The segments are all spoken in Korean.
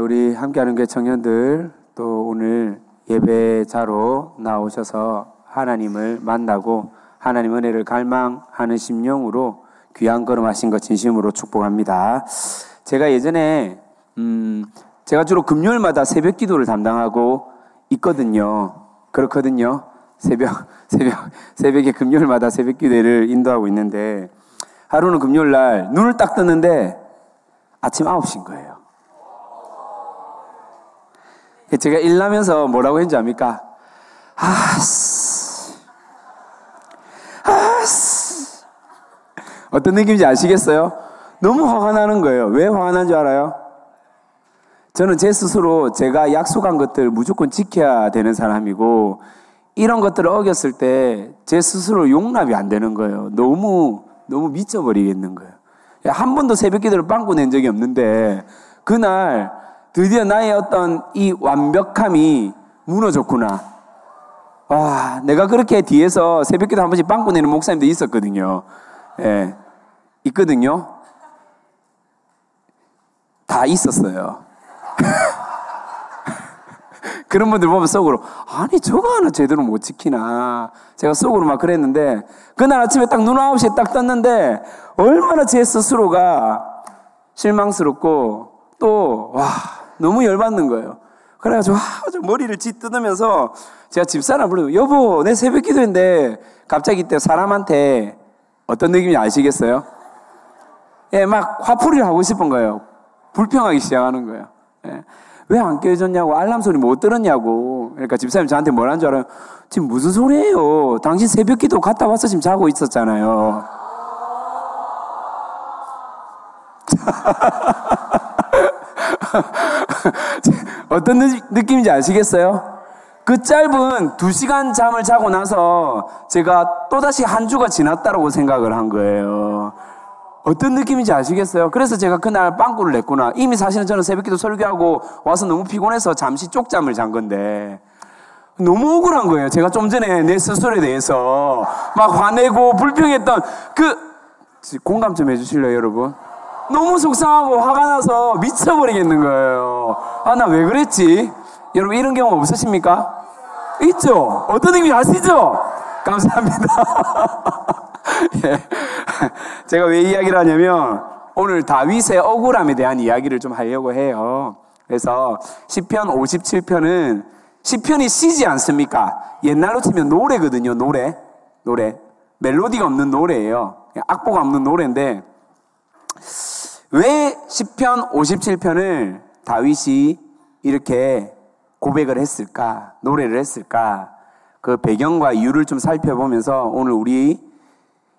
우리 함께하는 교회 청년들 또 오늘 예배자로 나오셔서 하나님을 만나고 하나님 은혜를 갈망하는 심령으로 귀한 걸음하신 것 진심으로 축복합니다. 제가 예전에 음 제가 주로 금요일마다 새벽 기도를 담당하고 있거든요. 그렇거든요. 새벽 새벽 새벽에 금요일마다 새벽 기도를 인도하고 있는데 하루는 금요일 날 눈을 딱 떴는데 아침 9시인 거예요. 제가 일나면서 뭐라고 했는지 압니까? 아씨. 아씨. 어떤 느낌인지 아시겠어요? 너무 화가 나는 거예요. 왜 화가 나는 줄 알아요? 저는 제 스스로 제가 약속한 것들 무조건 지켜야 되는 사람이고, 이런 것들을 어겼을 때 제 스스로 용납이 안 되는 거예요. 너무, 너무 미쳐버리겠는 거예요. 한 번도 새벽 기도를 빵꾸 낸 적이 없는데, 그날 드디어 나의 어떤 이 완벽함이 무너졌구나. 와, 내가 그렇게 뒤에서 새벽기도 한 번씩 빵꾸 내는 목사님도 있었거든요. 예. 있거든요. 다 있었어요. 그런 분들 보면 속으로, 아니, 저거 하나 제대로 못 지키나. 제가 속으로 막 그랬는데, 그날 아침에 딱 눈 9시에 딱 떴는데, 얼마나 제 스스로가 실망스럽고, 또, 와, 너무 열받는 거예요. 그래가지고, 아, 저 머리를 찢뜯으면서 제가 집사람 부르고, 여보, 내 새벽 기도인데, 갑자기 때 사람한테 어떤 느낌인지 아시겠어요? 예, 막 화풀이를 하고 싶은 거예요. 불평하기 시작하는 거예요. 예. 왜안 깨졌냐고, 알람 소리 못 들었냐고. 그러니까 집사님 저한테 뭐라는 줄 알아요? 지금 무슨 소리예요? 당신 새벽 기도 갔다 와서 지금 자고 있었잖아요. 어떤 느낌인지 아시겠어요? 그 짧은 두 시간 잠을 자고 나서 제가 또다시 한 주가 지났다라고 생각을 한 거예요. 어떤 느낌인지 아시겠어요? 그래서 제가 그날 빵꾸를 냈구나. 이미 사실은 저는 새벽기도 설교하고 와서 너무 피곤해서 잠시 쪽잠을 잔 건데 너무 억울한 거예요. 제가 좀 전에 내 스스로에 대해서 막 화내고 불평했던 그 공감 좀 해주실래요, 여러분? 너무 속상하고 화가 나서 미쳐버리겠는 거예요. 아, 나 왜 그랬지? 여러분, 이런 경우 없으십니까? 있죠? 어떤 의미 아시죠? 감사합니다. 예. 제가 왜 이야기를 하냐면, 오늘 다윗의 억울함에 대한 이야기를 좀 하려고 해요. 그래서, 10편 57편은, 10편이 시지 않습니까? 옛날로 치면 노래거든요, 노래. 노래. 멜로디가 없는 노래예요. 악보가 없는 노래인데, 왜 10편 57편을 다윗이 이렇게 고백을 했을까? 노래를 했을까? 그 배경과 이유를 좀 살펴보면서 오늘 우리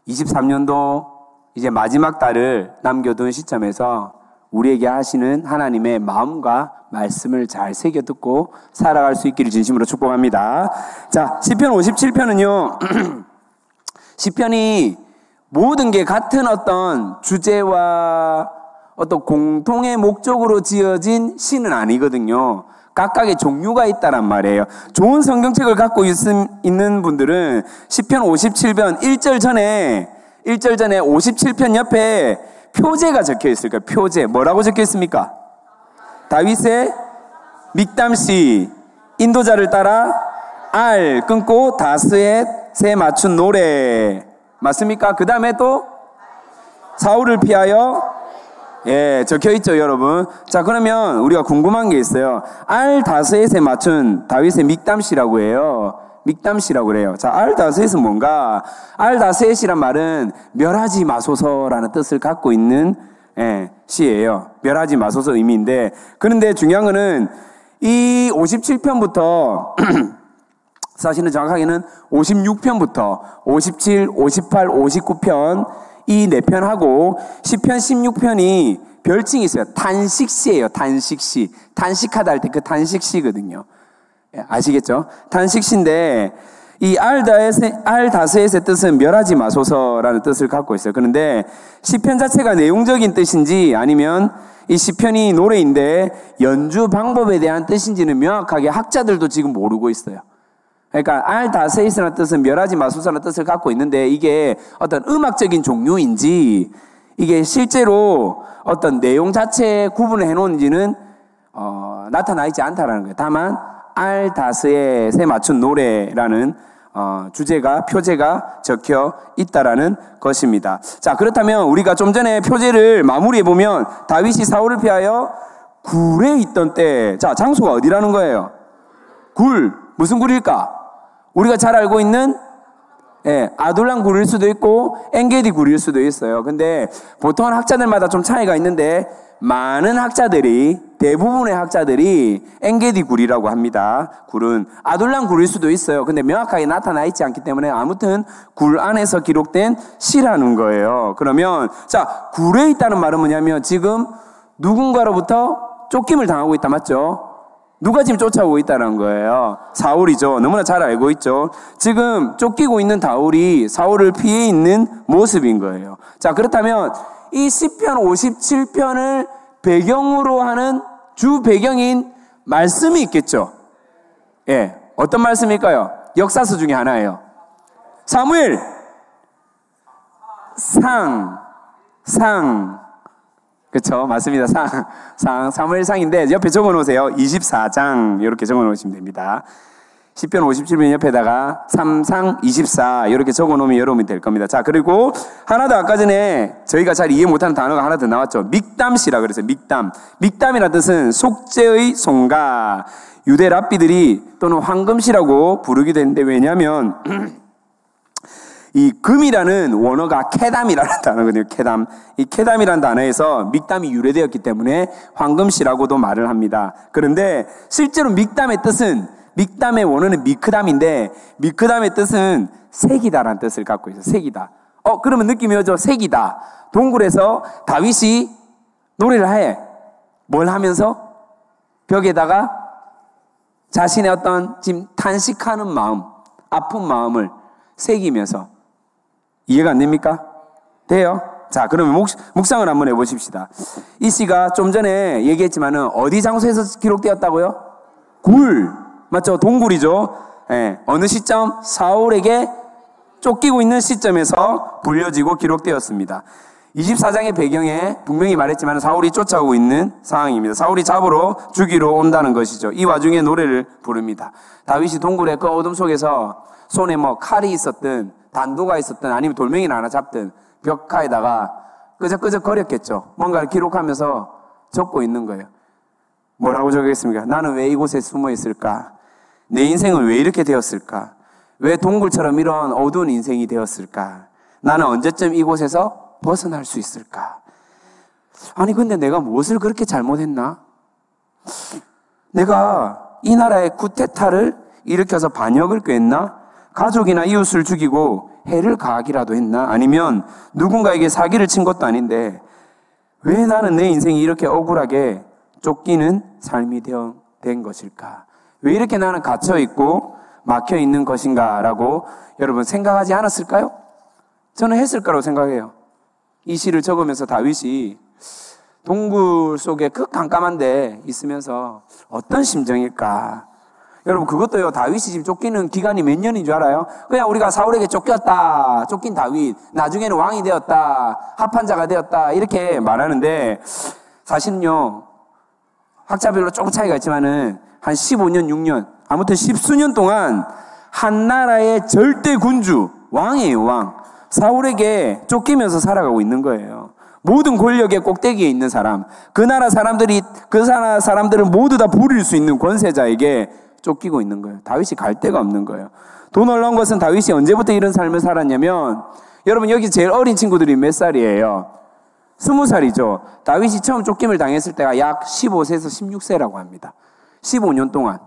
23년도 이제 마지막 달을 남겨둔 시점에서 우리에게 하시는 하나님의 마음과 말씀을 잘 새겨 듣고 살아갈 수 있기를 진심으로 축복합니다. 자, 10편 57편은요. 10편이 모든 게 같은 어떤 주제와 어떤 공통의 목적으로 지어진 시는 아니거든요. 각각의 종류가 있다란 말이에요. 좋은 성경책을 갖고 있, 는 분들은 10편 57편 1절 전에 1절 전에 57편 옆에 표제가 적혀 있을 거예요. 표제. 뭐라고 적혀 있습니까? 다윗의 믹담시 인도자를 따라 알 끊고 다스의 새 맞춘 노래 맞습니까? 그 다음에 또 사울을 피하여 예, 적혀 있죠, 여러분. 자, 그러면 우리가 궁금한 게 있어요. 알 다스에세 맞춘 다윗의 믹담시라고 해요. 믹담시라고 그래요. 자, 알 다스에스 뭔가? 알 다스에시란 말은 멸하지 마소서라는 뜻을 갖고 있는 예, 시예요. 멸하지 마소서 의미인데 그런데 중요한 거는 이 57편부터 사실은 정확하게는 56편부터 57, 58, 59편 이 네 편하고 10편, 16편이 별칭이 있어요. 단식시예요. 단식시. 단식하다 할 때 그 단식시거든요. 예, 아시겠죠? 단식시인데 이 알다스의 뜻은 멸하지 마소서라는 뜻을 갖고 있어요. 그런데 시편 자체가 내용적인 뜻인지 아니면 이 시편이 노래인데 연주 방법에 대한 뜻인지는 명확하게 학자들도 지금 모르고 있어요. 그러니까 알다세이스라는 뜻은 멸하지 마소서라는 뜻을 갖고 있는데 이게 어떤 음악적인 종류인지 이게 실제로 어떤 내용 자체에 구분을 해놓은지는 어, 나타나 있지 않다라는 거예요. 다만 알다스에 세 맞춘 노래라는 어, 주제가 표제가 적혀 있다라는 것입니다. 자 그렇다면 우리가 좀 전에 표제를 마무리해 보면 다윗이 사울을 피하여 굴에 있던 때, 자 장소가 어디라는 거예요? 굴 무슨 굴일까? 우리가 잘 알고 있는 예, 아둘람 굴일 수도 있고 엔게디 굴일 수도 있어요. 근데 보통 학자들마다 좀 차이가 있는데 많은 학자들이 대부분의 학자들이 엔게디 굴이라고 합니다. 굴은 아둘람 굴일 수도 있어요. 근데 명확하게 나타나 있지 않기 때문에 아무튼 굴 안에서 기록된 시라는 거예요. 그러면 자 굴에 있다는 말은 뭐냐면 지금 누군가로부터 쫓김을 당하고 있다 맞죠? 누가 지금 쫓아오고 있다는 거예요? 사울이죠. 너무나 잘 알고 있죠. 지금 쫓기고 있는 다울이 사울을 피해 있는 모습인 거예요. 자, 그렇다면 이 10편 57편을 배경으로 하는 주 배경인 말씀이 있겠죠. 예. 어떤 말씀일까요? 역사서 중에 하나예요. 사무엘 상, 상, 그렇죠. 맞습니다. 상, 상, 사무엘상인데 옆에 적어 놓으세요. 24장 이렇게 적어 놓으시면 됩니다. 10편 57편 옆에다가 3상 24 이렇게 적어 놓으면 여러분이 될 겁니다. 자, 그리고 하나 더 아까 전에 저희가 잘 이해 못하는 단어가 하나 더 나왔죠. 믹담시라 그랬어요. 믹담. 믹담이라는 뜻은 속죄의 송가. 유대 랍비들이 또는 황금시라고 부르기도 했는데 왜냐하면 이 금이라는 원어가 캐담이라는 단어거든요. 캐담. 이 캐담이라는 단어에서 믹담이 유래되었기 때문에 황금시라고도 말을 합니다. 그런데 실제로 믹담의 뜻은 믹담의 원어는 미크담인데 미크담의 뜻은 색이다라는 뜻을 갖고 있어요. 색이다. 어 그러면 느낌이 오죠. 색이다. 동굴에서 다윗이 노래를 해. 뭘 하면서 벽에다가 자신의 어떤 지금 탄식하는 마음, 아픈 마음을 새기면서 이해가 안 됩니까? 돼요? 자, 그러면 묵, 묵상을 한번 해보십시다. 이 시가 좀 전에 얘기했지만은 어디 장소에서 기록되었다고요? 굴. 맞죠? 동굴이죠? 예. 어느 시점? 사울에게 쫓기고 있는 시점에서 불려지고 기록되었습니다. 24장의 배경에 분명히 말했지만 사울이 쫓아오고 있는 상황입니다. 사울이 잡으러 죽이러 온다는 것이죠. 이 와중에 노래를 부릅니다. 다윗이 동굴의 그 어둠 속에서 손에 뭐 칼이 있었든 단도가 있었든 아니면 돌멩이를 하나 잡든 벽화에다가 끄적끄적 거렸겠죠. 뭔가를 기록하면서 적고 있는 거예요. 뭐라고 적겠습니까? 나는 왜 이곳에 숨어 있을까? 내 인생은 왜 이렇게 되었을까? 왜 동굴처럼 이런 어두운 인생이 되었을까? 나는 언제쯤 이곳에서 벗어날 수 있을까? 아니, 근데 내가 무엇을 그렇게 잘못했나? 내가 이 나라의 쿠데타를 일으켜서 반역을 꾀했나? 가족이나 이웃을 죽이고 해를 가하기라도 했나? 아니면 누군가에게 사기를 친 것도 아닌데 왜 나는 내 인생이 이렇게 억울하게 쫓기는 삶이 되어 된 것일까? 왜 이렇게 나는 갇혀 있고 막혀 있는 것인가라고 여러분 생각하지 않았을까요? 저는 했을 거라고 생각해요. 이 시를 적으면서 다윗이 동굴 속에 그 깜깜한데 있으면서 어떤 심정일까? 여러분 그것도요 다윗이 지금 쫓기는 기간이 몇 년인 줄 알아요? 그냥 우리가 사울에게 쫓겼다 쫓긴 다윗 나중에는 왕이 되었다 합한 자가 되었다 이렇게 말하는데 사실은요 학자별로 조금 차이가 있지만은 한 15년 6년 아무튼 십수년 동안 한 나라의 절대 군주 왕이에요 왕 사울에게 쫓기면서 살아가고 있는 거예요. 모든 권력의 꼭대기에 있는 사람, 그 나라 사람들이 그 나라 사람들을 모두 다 부릴 수 있는 권세자에게 쫓기고 있는 거예요. 다윗이 갈 데가 없는 거예요. 더 놀라운 것은 다윗이 언제부터 이런 삶을 살았냐면 여러분 여기 제일 어린 친구들이 몇 살이에요? 스무 살이죠. 다윗이 처음 쫓김을 당했을 때가 약 15세에서 16세라고 합니다. 15년 동안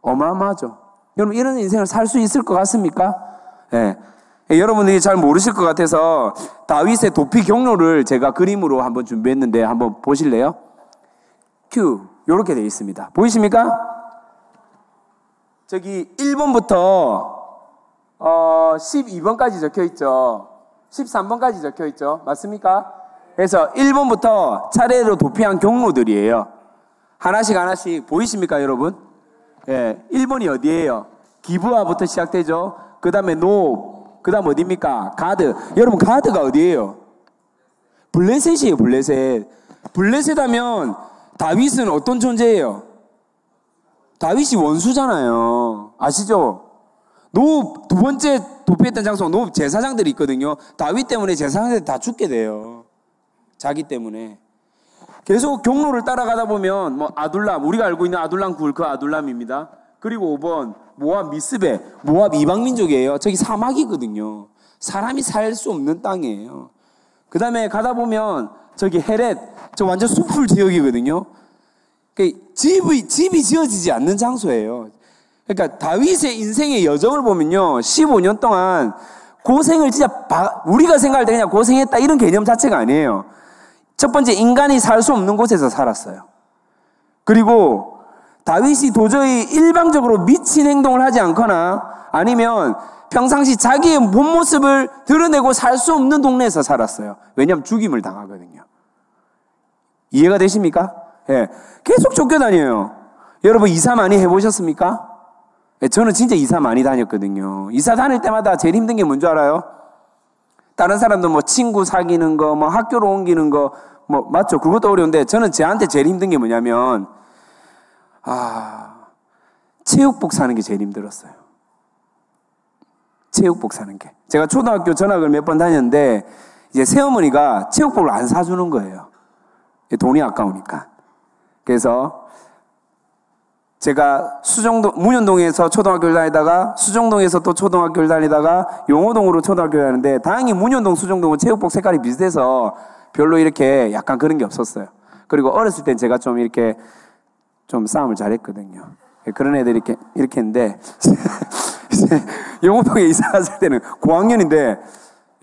어마어마하죠. 여러분 이런 인생을 살 수 있을 것 같습니까? 예. 네. 여러분들이 잘 모르실 것 같아서 다윗의 도피 경로를 제가 그림으로 한번 준비했는데 한번 보실래요? 큐 이렇게 되어 있습니다. 보이십니까? 저기 1번부터 어 12번까지 적혀 있죠. 13번까지 적혀 있죠. 맞습니까? 그래서 1번부터 차례로 도피한 경로들이에요. 하나씩 하나씩 보이십니까, 여러분? 예, 1번이 어디예요? 기브아부터 시작되죠. 그 다음에 놉, 그 다음 어디입니까? 가드. 여러분, 가드가 어디예요? 블레셋이에요, 블레셋. 블레셋 하면 다윗은 어떤 존재예요? 다윗이 원수잖아요. 아시죠? 놉, 두 번째 도피했던 장소가 놉 제사장들이 있거든요. 다윗 때문에 제사장들이 다 죽게 돼요. 자기 때문에. 계속 경로를 따라가다 보면 뭐 아둘람, 우리가 알고 있는 아둘람 굴 그 아둘람입니다. 그리고 5번 모압 미스베, 모압 이방 민족이에요. 저기 사막이거든요. 사람이 살 수 없는 땅이에요. 그 다음에 가다 보면 저기 헤렛, 저 완전 숲풀 지역이거든요. 그 집이, 집이 지어지지 않는 장소예요. 그러니까 다윗의 인생의 여정을 보면요. 15년 동안 고생을 진짜 바, 우리가 생각할 때 그냥 고생했다 이런 개념 자체가 아니에요. 첫 번째 인간이 살 수 없는 곳에서 살았어요. 그리고 다윗이 도저히 일방적으로 미친 행동을 하지 않거나 아니면 평상시 자기의 본 모습을 드러내고 살 수 없는 동네에서 살았어요. 왜냐하면 죽임을 당하거든요. 이해가 되십니까? 예. 계속 쫓겨다녀요. 여러분 이사 많이 해보셨습니까? 예, 저는 진짜 이사 많이 다녔거든요. 이사 다닐 때마다 제일 힘든 게 뭔지 알아요? 다른 사람도 뭐 친구 사귀는 거, 뭐 학교로 옮기는 거, 뭐 맞죠? 그것도 어려운데 저는 저한테 제일 힘든 게 뭐냐면 아 체육복 사는 게 제일 힘들었어요. 체육복 사는 게. 제가 초등학교 전학을 몇 번 다녔는데 이제 새어머니가 체육복을 안 사주는 거예요. 돈이 아까우니까. 그래서 제가 수정동, 문현동에서 초등학교를 다니다가 수정동에서 또 초등학교를 다니다가 용호동으로 초등학교를 다니는데 다행히 문현동, 수정동은 체육복 색깔이 비슷해서 별로 이렇게 약간 그런 게 없었어요. 그리고 어렸을 땐 제가 좀 이렇게 좀 싸움을 잘했거든요. 그런 애들이 이렇게, 이렇게 했는데 용호동에 이사 갔을 때는 고학년인데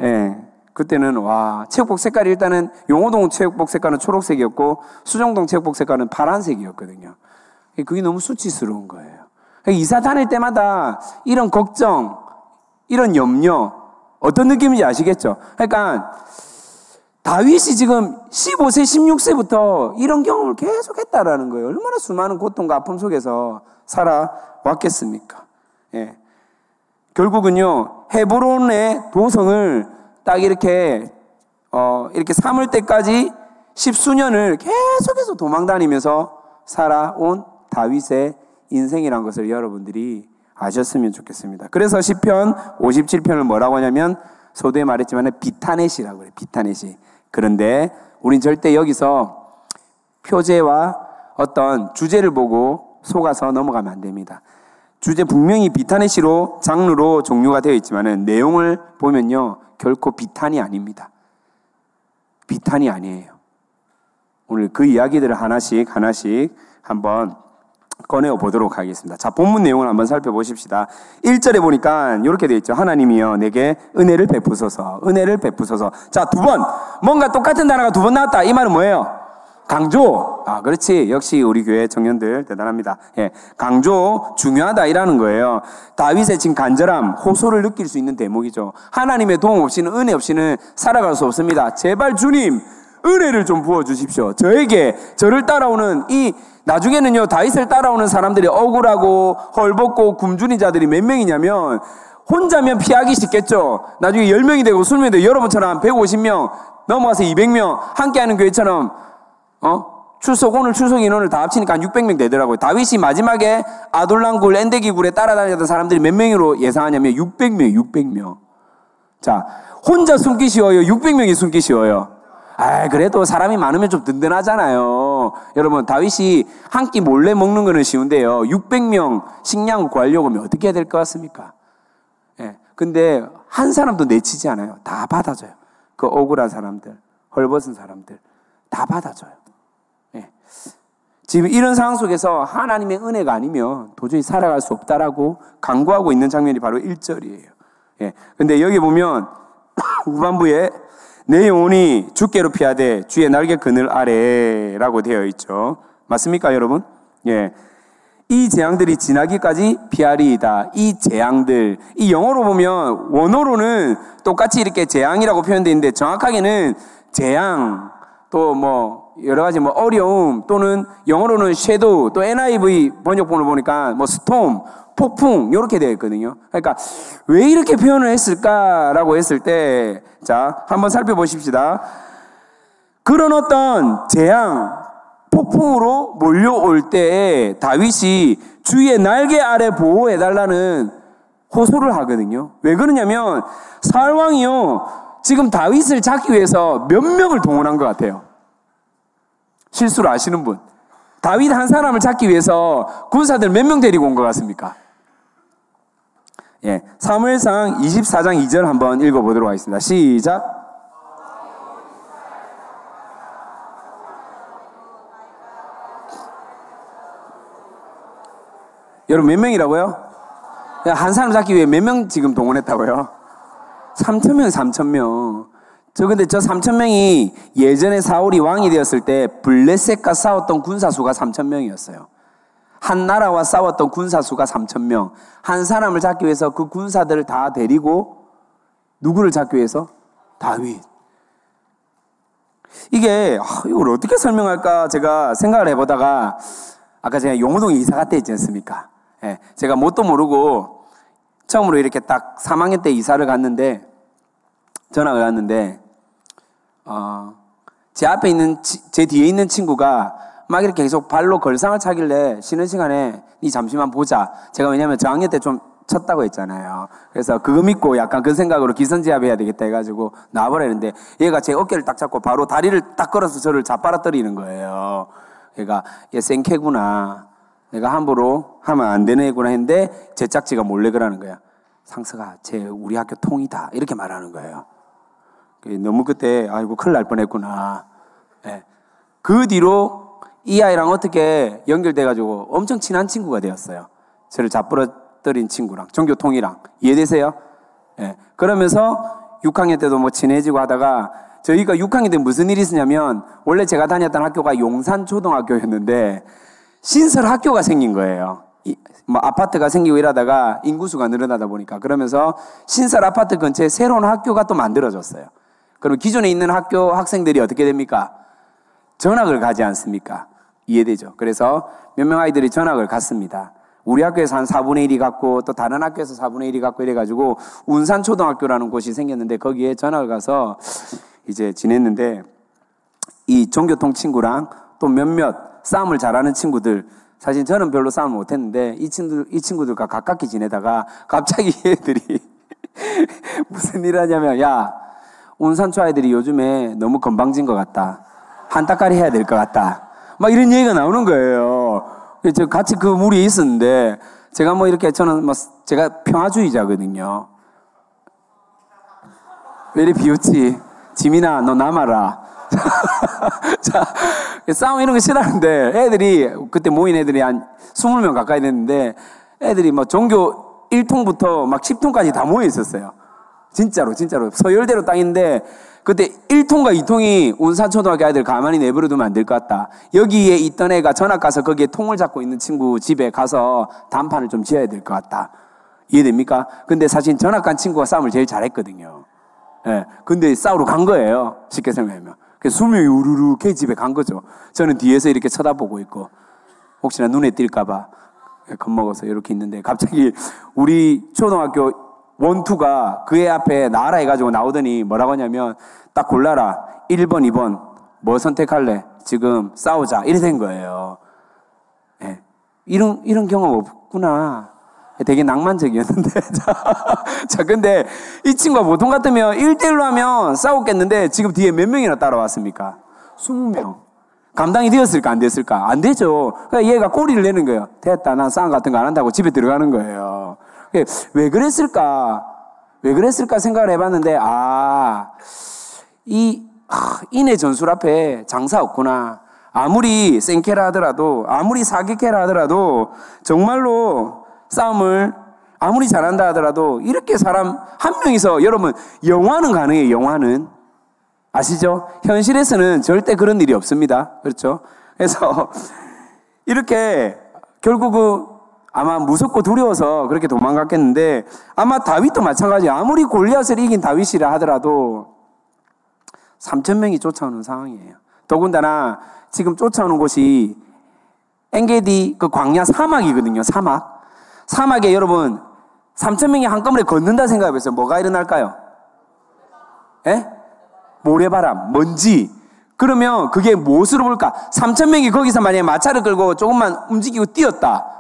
예, 그때는 와 체육복 색깔이 일단은 용호동 체육복 색깔은 초록색이었고 수정동 체육복 색깔은 파란색이었거든요. 그게 너무 수치스러운 거예요. 이사 다닐 때마다 이런 걱정, 이런 염려, 어떤 느낌인지 아시겠죠? 그러니까 다윗이 지금 15세, 16세부터 이런 경험을 계속 했다라는 거예요. 얼마나 수많은 고통과 아픔 속에서 살아왔겠습니까? 예. 결국은요, 헤브론의 도성을 딱 이렇게, 어, 이렇게 삼을 때까지 십수년을 계속해서 도망 다니면서 살아온 다윗의 인생이란 것을 여러분들이 아셨으면 좋겠습니다. 그래서 시편 57편을 뭐라고 하냐면 소두에 말했지만 비타넷이라고 그래요. 비타넷이. 그런데 우린 절대 여기서 표제와 어떤 주제를 보고 속아서 넘어가면 안 됩니다. 주제 분명히 비타넷시로 장르로 종류가 되어 있지만 내용을 보면요. 결코 비탄이 아닙니다. 비탄이 아니에요. 오늘 그 이야기들을 하나씩 하나씩 한번 꺼내어 보도록 하겠습니다. 자, 본문 내용을 한번 살펴보십시다. 1절에 보니까 이렇게 되어 있죠. 하나님이여 내게 은혜를 베푸소서. 은혜를 베푸소서. 자, 두 번. 뭔가 똑같은 단어가 두 번 나왔다. 이 말은 뭐예요? 강조. 아, 그렇지. 역시 우리 교회 청년들 대단합니다. 예. 강조 중요하다 이라는 거예요. 다윗의 지금 간절함, 호소를 느낄 수 있는 대목이죠. 하나님의 도움 없이는 은혜 없이는 살아갈 수 없습니다. 제발 주님 은혜를 좀 부어 주십시오. 저에게 저를 따라오는 이 나중에는요, 다윗을 따라오는 사람들이 억울하고 헐벗고 굶주린 자들이 몇 명이냐면, 혼자면 피하기 쉽겠죠. 나중에 10명이 되고 20명이 되고 여러분처럼 150명 넘어가서 200명 함께하는 교회처럼 어? 출석 오늘 출석 인원을 다 합치니까 한 600명 되더라고요. 다윗이 마지막에 아돌랑굴 엔데기굴에 따라다니던 사람들이 몇 명으로 예상하냐면 600명, 600명. 자, 혼자 숨기 쉬워요. 600명이 숨기 쉬워요. 아, 그래도 사람이 많으면 좀 든든하잖아요. 여러분, 다윗이 한 끼 몰래 먹는 거는 쉬운데요. 600명 식량을 구하려고 하면 어떻게 해야 될 것 같습니까? 예. 근데 한 사람도 내치지 않아요. 다 받아줘요. 그 억울한 사람들, 헐벗은 사람들, 다 받아줘요. 예. 지금 이런 상황 속에서 하나님의 은혜가 아니면 도저히 살아갈 수 없다라고 강구하고 있는 장면이 바로 1절이에요. 예. 근데 여기 보면 후반부에 내 영혼이 주께로 피하되 주의 날개 그늘 아래라고 되어 있죠. 맞습니까, 여러분? 예. 이 재앙들이 지나기까지 피하리이다. 이 재앙들. 이 영어로 보면 원어로는 똑같이 이렇게 재앙이라고 표현되어 있는데 정확하게는 재앙, 또 뭐 여러 가지 뭐 어려움 또는 영어로는 섀도우 또 NIV 번역본을 보니까 뭐 스톰 폭풍 이렇게 되어 있거든요. 그러니까 왜 이렇게 표현을 했을까라고 했을 때 자, 한번 살펴보십시다. 그런 어떤 재앙 폭풍으로 몰려올 때 다윗이 주위의 날개 아래 보호해 달라는 호소를 하거든요. 왜 그러냐면 사울 왕이요 지금 다윗을 잡기 위해서 몇 명을 동원한 것 같아요. 실수를 아시는 분. 다윗 한 사람을 잡기 위해서 군사들 몇 명 데리고 온 것 같습니까? 예, 사무엘상 24장 2절 한번 읽어 보도록 하겠습니다. 시작. 여러분 몇 명이라고요? 한 사람 잡기 위해 몇 명 지금 동원했다고요? 3천 명, 3천 명. 저 근데 저 3천 명이 예전에 사울이 왕이 되었을 때 블레셋과 싸웠던 군사 수가 3천 명이었어요. 한 나라와 싸웠던 군사 수가 3천 명. 한 사람을 잡기 위해서 그 군사들을 다 데리고 누구를 잡기 위해서? 다윗. 이게 아, 이걸 어떻게 설명할까 제가 생각을 해보다가 아까 제가 용호동에 이사 갔다 했지 않습니까? 예, 제가 뭣도 모르고 처음으로 이렇게 딱 3학년 때 이사를 갔는데 전학을 갔는데 어, 제 앞에 있는 제 뒤에 있는 친구가 막 이렇게 계속 발로 걸상을 차길래 쉬는 시간에 니 잠시만 보자. 제가 왜냐면 저학년 때 좀 쳤다고 했잖아요. 그래서 그거 믿고 약간 그 생각으로 기선제압해야 되겠다 해가지고 나와버렸는데 얘가 제 어깨를 딱 잡고 바로 다리를 딱 걸어서 저를 잡아떨어뜨리는 거예요. 얘가 얘 생캐구나. 내가 함부로 하면 안 되는 애구나 했는데 제 짝지가 몰래 그러는 거야. 상서가 제 우리 학교 통이다. 이렇게 말하는 거예요. 너무 그때 아이고 큰일 날 뻔했구나. 네. 그 뒤로 이 아이랑 어떻게 연결돼가지고 엄청 친한 친구가 되었어요. 저를 잡부러뜨린 친구랑 종교통이랑 이해되세요? 네. 그러면서 6학년 때도 뭐 친해지고 하다가 저희가 6학년 때 무슨 일이 있었냐면 원래 제가 다녔던 학교가 용산 초등학교였는데 신설 학교가 생긴 거예요. 이, 뭐 아파트가 생기고 이러다가 인구수가 늘어나다 보니까 그러면서 신설 아파트 근처에 새로운 학교가 또 만들어졌어요. 그럼 기존에 있는 학교 학생들이 어떻게 됩니까? 전학을 가지 않습니까? 이해되죠? 그래서 몇 명 아이들이 전학을 갔습니다. 우리 학교에서 한 4분의 1이 갔고 또 다른 학교에서 4분의 1이 갔고 이래가지고 운산초등학교라는 곳이 생겼는데 거기에 전학을 가서 이제 지냈는데 이 종교통 친구랑 또 몇몇 싸움을 잘하는 친구들 사실 저는 별로 싸움을 못했는데 이 친구들 이 친구들과 가깝게 지내다가 갑자기 얘들이 무슨 일 하냐면 야 운산초 아이들이 요즘에 너무 건방진 것 같다 한따까리 해야 될 것 같다 막 이런 얘기가 나오는 거예요. 저 같이 그 무리에 있었는데 제가 뭐 이렇게 저는 뭐 제가 평화주의자거든요. 왜 이리 비웃지? 지민아 너 남아라. 자, 싸움 이런 거 싫어하는데 애들이 그때 모인 애들이 한 20명 가까이 됐는데 애들이 뭐 종교 1통부터 막 10통까지 다 모여 있었어요. 진짜로, 진짜로. 서열대로 땅인데 그때 1통과 2통이 운산초등학교 아이들 가만히 내버려 두면 안 될 것 같다. 여기에 있던 애가 전학 가서 거기에 통을 잡고 있는 친구 집에 가서 단판을 좀 지어야 될 것 같다. 이해됩니까? 근데 사실 전학 간 친구가 싸움을 제일 잘했거든요. 예. 네. 근데 싸우러 간 거예요. 쉽게 설명하면. 그래서 20명이 우르르 걔 집에 간 거죠. 저는 뒤에서 이렇게 쳐다보고 있고, 혹시나 눈에 띌까봐 겁먹어서 이렇게 있는데, 갑자기 우리 초등학교 원투가 그애 앞에 나라 해가지고 나오더니 뭐라고 하냐면, 딱 골라라. 1번, 2번. 뭐 선택할래? 지금 싸우자. 이래 된 거예요. 네. 이런, 이런 경험 없구나. 되게 낭만적이었는데. 자, 근데 이 친구가 보통 같으면 1대1로 하면 싸웠겠는데 지금 뒤에 몇 명이나 따라왔습니까? 20명. 감당이 되었을까, 안 됐을까? 안 되죠. 그러니까 얘가 꼬리를 내는 거예요. 됐다. 난 싸움 같은 거 안 한다고 집에 들어가는 거예요. 왜 그랬을까? 왜 그랬을까 생각을 해봤는데, 아, 이, 아, 인의 전술 앞에 장사 없구나. 아무리 생캐라 하더라도, 아무리 사기캐라 하더라도, 정말로 싸움을 아무리 잘한다 하더라도 이렇게 사람 한 명이서 여러분 영화는 가능해요. 영화는 아시죠? 현실에서는 절대 그런 일이 없습니다. 그렇죠? 그래서 이렇게 결국은 아마 무섭고 두려워서 그렇게 도망갔겠는데 아마 다윗도 마찬가지. 아무리 골리앗을 이긴 다윗이라 하더라도 3천 명이 쫓아오는 상황이에요. 더군다나 지금 쫓아오는 곳이 엔게디 그 광야 사막이거든요. 사막. 사막에 여러분 3천 명이 한꺼번에 걷는다 생각해보세요. 뭐가 일어날까요? 예? 모래바람, 먼지. 그러면 그게 무엇으로 볼까? 3천 명이 거기서 만약에 마차를 끌고 조금만 움직이고 뛰었다.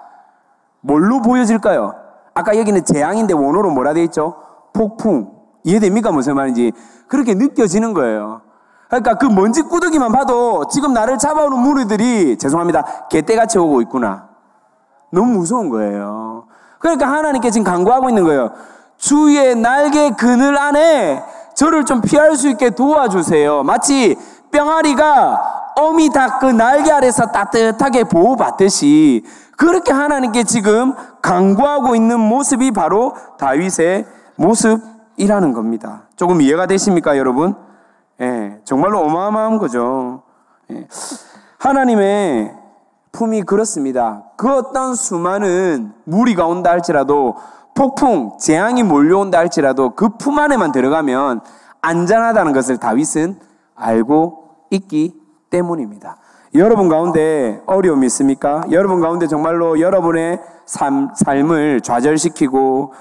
뭘로 보여질까요? 아까 여기는 재앙인데 원어로 뭐라 되어 있죠? 폭풍. 이해됩니까? 무슨 말인지. 그렇게 느껴지는 거예요. 그러니까 그 먼지 꾸덕이만 봐도 지금 나를 잡아오는 무리들이 죄송합니다. 개떼같이 오고 있구나. 너무 무서운 거예요. 그러니까 하나님께 지금 강구하고 있는 거예요. 주의 날개 그늘 안에 저를 좀 피할 수 있게 도와주세요. 마치 병아리가 어미 닭 그 날개 아래서 따뜻하게 보호받듯이 그렇게 하나님께 지금 강구하고 있는 모습이 바로 다윗의 모습이라는 겁니다. 조금 이해가 되십니까, 여러분? 예, 정말로 어마어마한 거죠. 예. 하나님의 품이 그렇습니다. 그 어떤 수많은 무리가 온다 할지라도 폭풍, 재앙이 몰려온다 할지라도 그 품 안에만 들어가면 안전하다는 것을 다윗은 알고 있기 때문입니다. 여러분 가운데 어려움이 있습니까? 여러분 가운데 정말로 여러분의 삶, 삶을 좌절시키고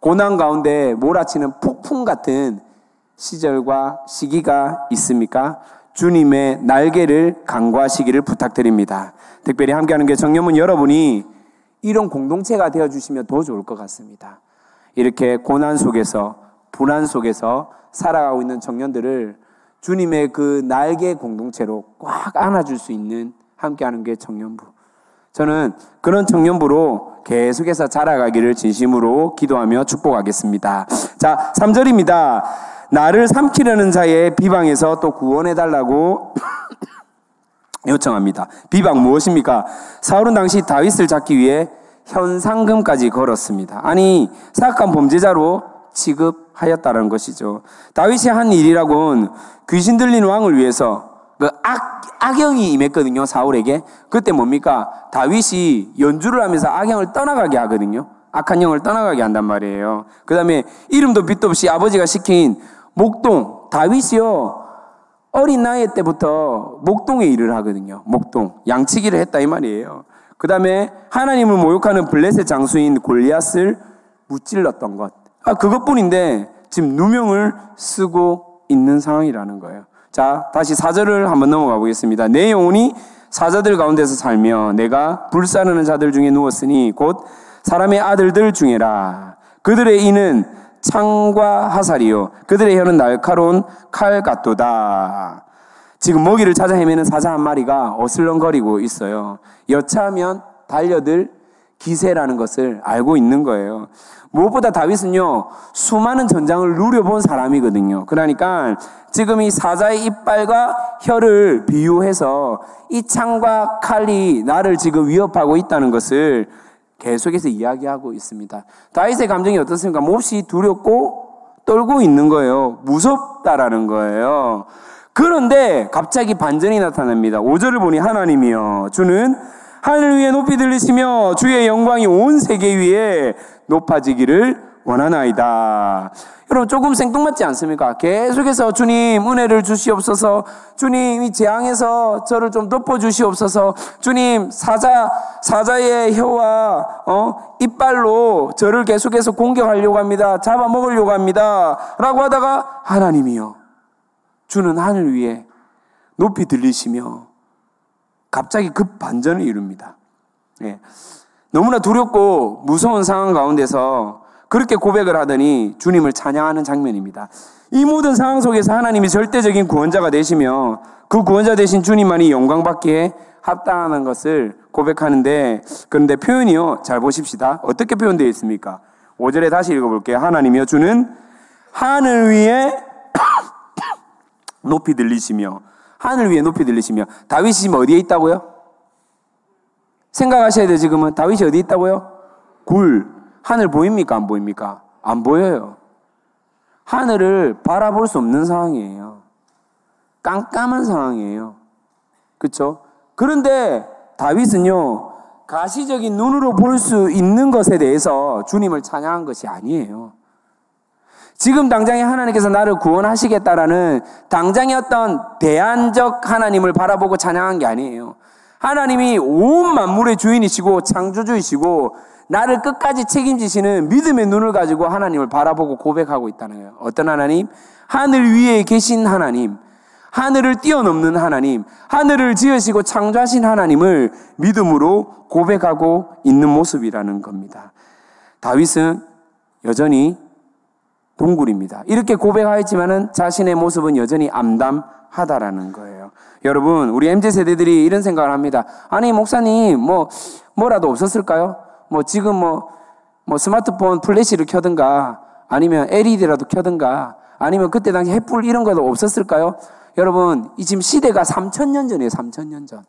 고난 가운데 몰아치는 폭풍 같은 시절과 시기가 있습니까? 주님의 날개를 강구하시기를 부탁드립니다. 특별히 함께하는 게 정념은 여러분이 이런 공동체가 되어 주시면 더 좋을 것 같습니다. 이렇게 고난 속에서 불안 속에서 살아가고 있는 청년들을 주님의 그 날개 공동체로 꽉 안아줄 수 있는 함께하는 게 청년부. 저는 그런 청년부로 계속해서 자라가기를 진심으로 기도하며 축복하겠습니다. 자, 3절입니다. 나를 삼키려는 자의 비방에서 또 구원해달라고 요청합니다. 비방 무엇입니까? 사울은 당시 다윗을 잡기 위해 현상금까지 걸었습니다. 아니, 사악한 범죄자로 취급하였다는 것이죠. 다윗이 한 일이라곤 귀신 들린 왕을 위해서 그 악, 악영이 임했거든요, 사울에게. 그때 뭡니까? 다윗이 연주를 하면서 악영을 떠나가게 하거든요. 악한 영을 떠나가게 한단 말이에요. 그 다음에 이름도 빛도 없이 아버지가 시킨 목동, 다윗이요. 어린 나이 때부터 목동에 일을 하거든요. 목동. 양치기를 했다 이 말이에요. 그 다음에 하나님을 모욕하는 블레셋 장수인 골리앗을 무찔렀던 것. 아, 그것뿐인데 지금 누명을 쓰고 있는 상황이라는 거예요. 자, 다시 사절을 한번 넘어가 보겠습니다. 내 영혼이 사자들 가운데서 살며 내가 불사르는 자들 중에 누웠으니 곧 사람의 아들들 중에라. 그들의 이는 창과 하살이요. 그들의 혀는 날카로운 칼 같도다. 지금 먹이를 찾아 헤매는 사자 한 마리가 어슬렁거리고 있어요. 여차하면 달려들 기세라는 것을 알고 있는 거예요. 무엇보다 다윗은요, 수많은 전장을 누려본 사람이거든요. 그러니까 지금 이 사자의 이빨과 혀를 비유해서 이 창과 칼이 나를 지금 위협하고 있다는 것을 계속해서 이야기하고 있습니다. 다윗의 감정이 어떻습니까? 몹시 두렵고 떨고 있는 거예요. 무섭다라는 거예요. 그런데 갑자기 반전이 나타납니다. 5절을 보니 하나님이여 주는 하늘 위에 높이 들리시며 주의 영광이 온 세계 위에 높아지기를 원하나이다. 여러분 조금 생뚱맞지 않습니까? 계속해서 주님 은혜를 주시옵소서. 주님 이 재앙에서 저를 좀 덮어 주시옵소서. 주님 사자 사자의 혀와 어 이빨로 저를 계속해서 공격하려고 합니다. 잡아 먹으려고 합니다.라고 하다가 하나님이요. 주는 하늘 위에 높이 들리시며 갑자기 급 반전을 이룹니다. 예. 너무나 두렵고 무서운 상황 가운데서 그렇게 고백을 하더니 주님을 찬양하는 장면입니다. 이 모든 상황 속에서 하나님이 절대적인 구원자가 되시며 그 구원자 되신 주님만이 영광받기에 합당하는 것을 고백하는데 그런데 표현이요. 잘 보십시다. 어떻게 표현되어 있습니까? 5절에 다시 읽어볼게요. 하나님이여 주는 하늘 위에 높이 들리시며 하늘 위에 높이 들리시며 다윗이 어디에 있다고요? 생각하셔야 돼요 지금은 다윗이 어디 있다고요? 굴 하늘 보입니까 안 보입니까? 안 보여요. 하늘을 바라볼 수 없는 상황이에요. 깜깜한 상황이에요. 그렇죠? 그런데 다윗은요 가시적인 눈으로 볼 수 있는 것에 대해서 주님을 찬양한 것이 아니에요. 지금 당장에 하나님께서 나를 구원하시겠다라는 당장의 어떤 대안적 하나님을 바라보고 찬양한 게 아니에요. 하나님이 온 만물의 주인이시고 창조주이시고 나를 끝까지 책임지시는 믿음의 눈을 가지고 하나님을 바라보고 고백하고 있다는 거예요. 어떤 하나님? 하늘 위에 계신 하나님. 하늘을 뛰어넘는 하나님, 하늘을 지으시고 창조하신 하나님을 믿음으로 고백하고 있는 모습이라는 겁니다. 다윗은 여전히 동굴입니다. 이렇게 고백하였지만은 자신의 모습은 여전히 암담하다라는 거예요. 여러분, 우리 MZ 세대들이 이런 생각을 합니다. 아니, 목사님, 뭐, 뭐라도 없었을까요? 뭐, 지금 뭐, 뭐, 스마트폰 플래시를 켜든가, 아니면 LED라도 켜든가, 아니면 그때 당시 햇불 이런 것도 없었을까요? 여러분, 이 지금 시대가 3천년 전이에요, 3천년 전.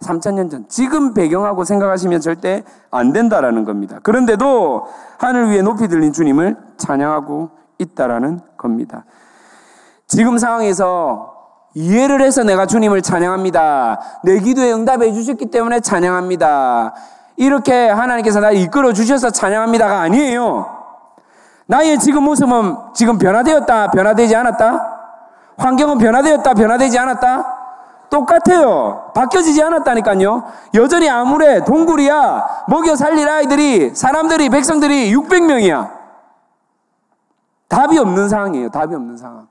3천년 전. 지금 배경하고 생각하시면 절대 안 된다라는 겁니다. 그런데도 하늘 위에 높이 들린 주님을 찬양하고 있다라는 겁니다. 지금 상황에서 이해를 해서 내가 주님을 찬양합니다. 내 기도에 응답해 주셨기 때문에 찬양합니다. 이렇게 하나님께서 나를 이끌어 주셔서 찬양합니다가 아니에요. 나의 지금 모습은 지금 변화되었다, 변화되지 않았다? 환경은 변화되었다, 변화되지 않았다? 똑같아요. 바뀌어지지 않았다니까요. 여전히 아무래 동굴이야. 먹여 살릴 아이들이, 사람들이, 백성들이 600명이야. 답이 없는 상황이에요. 답이 없는 상황.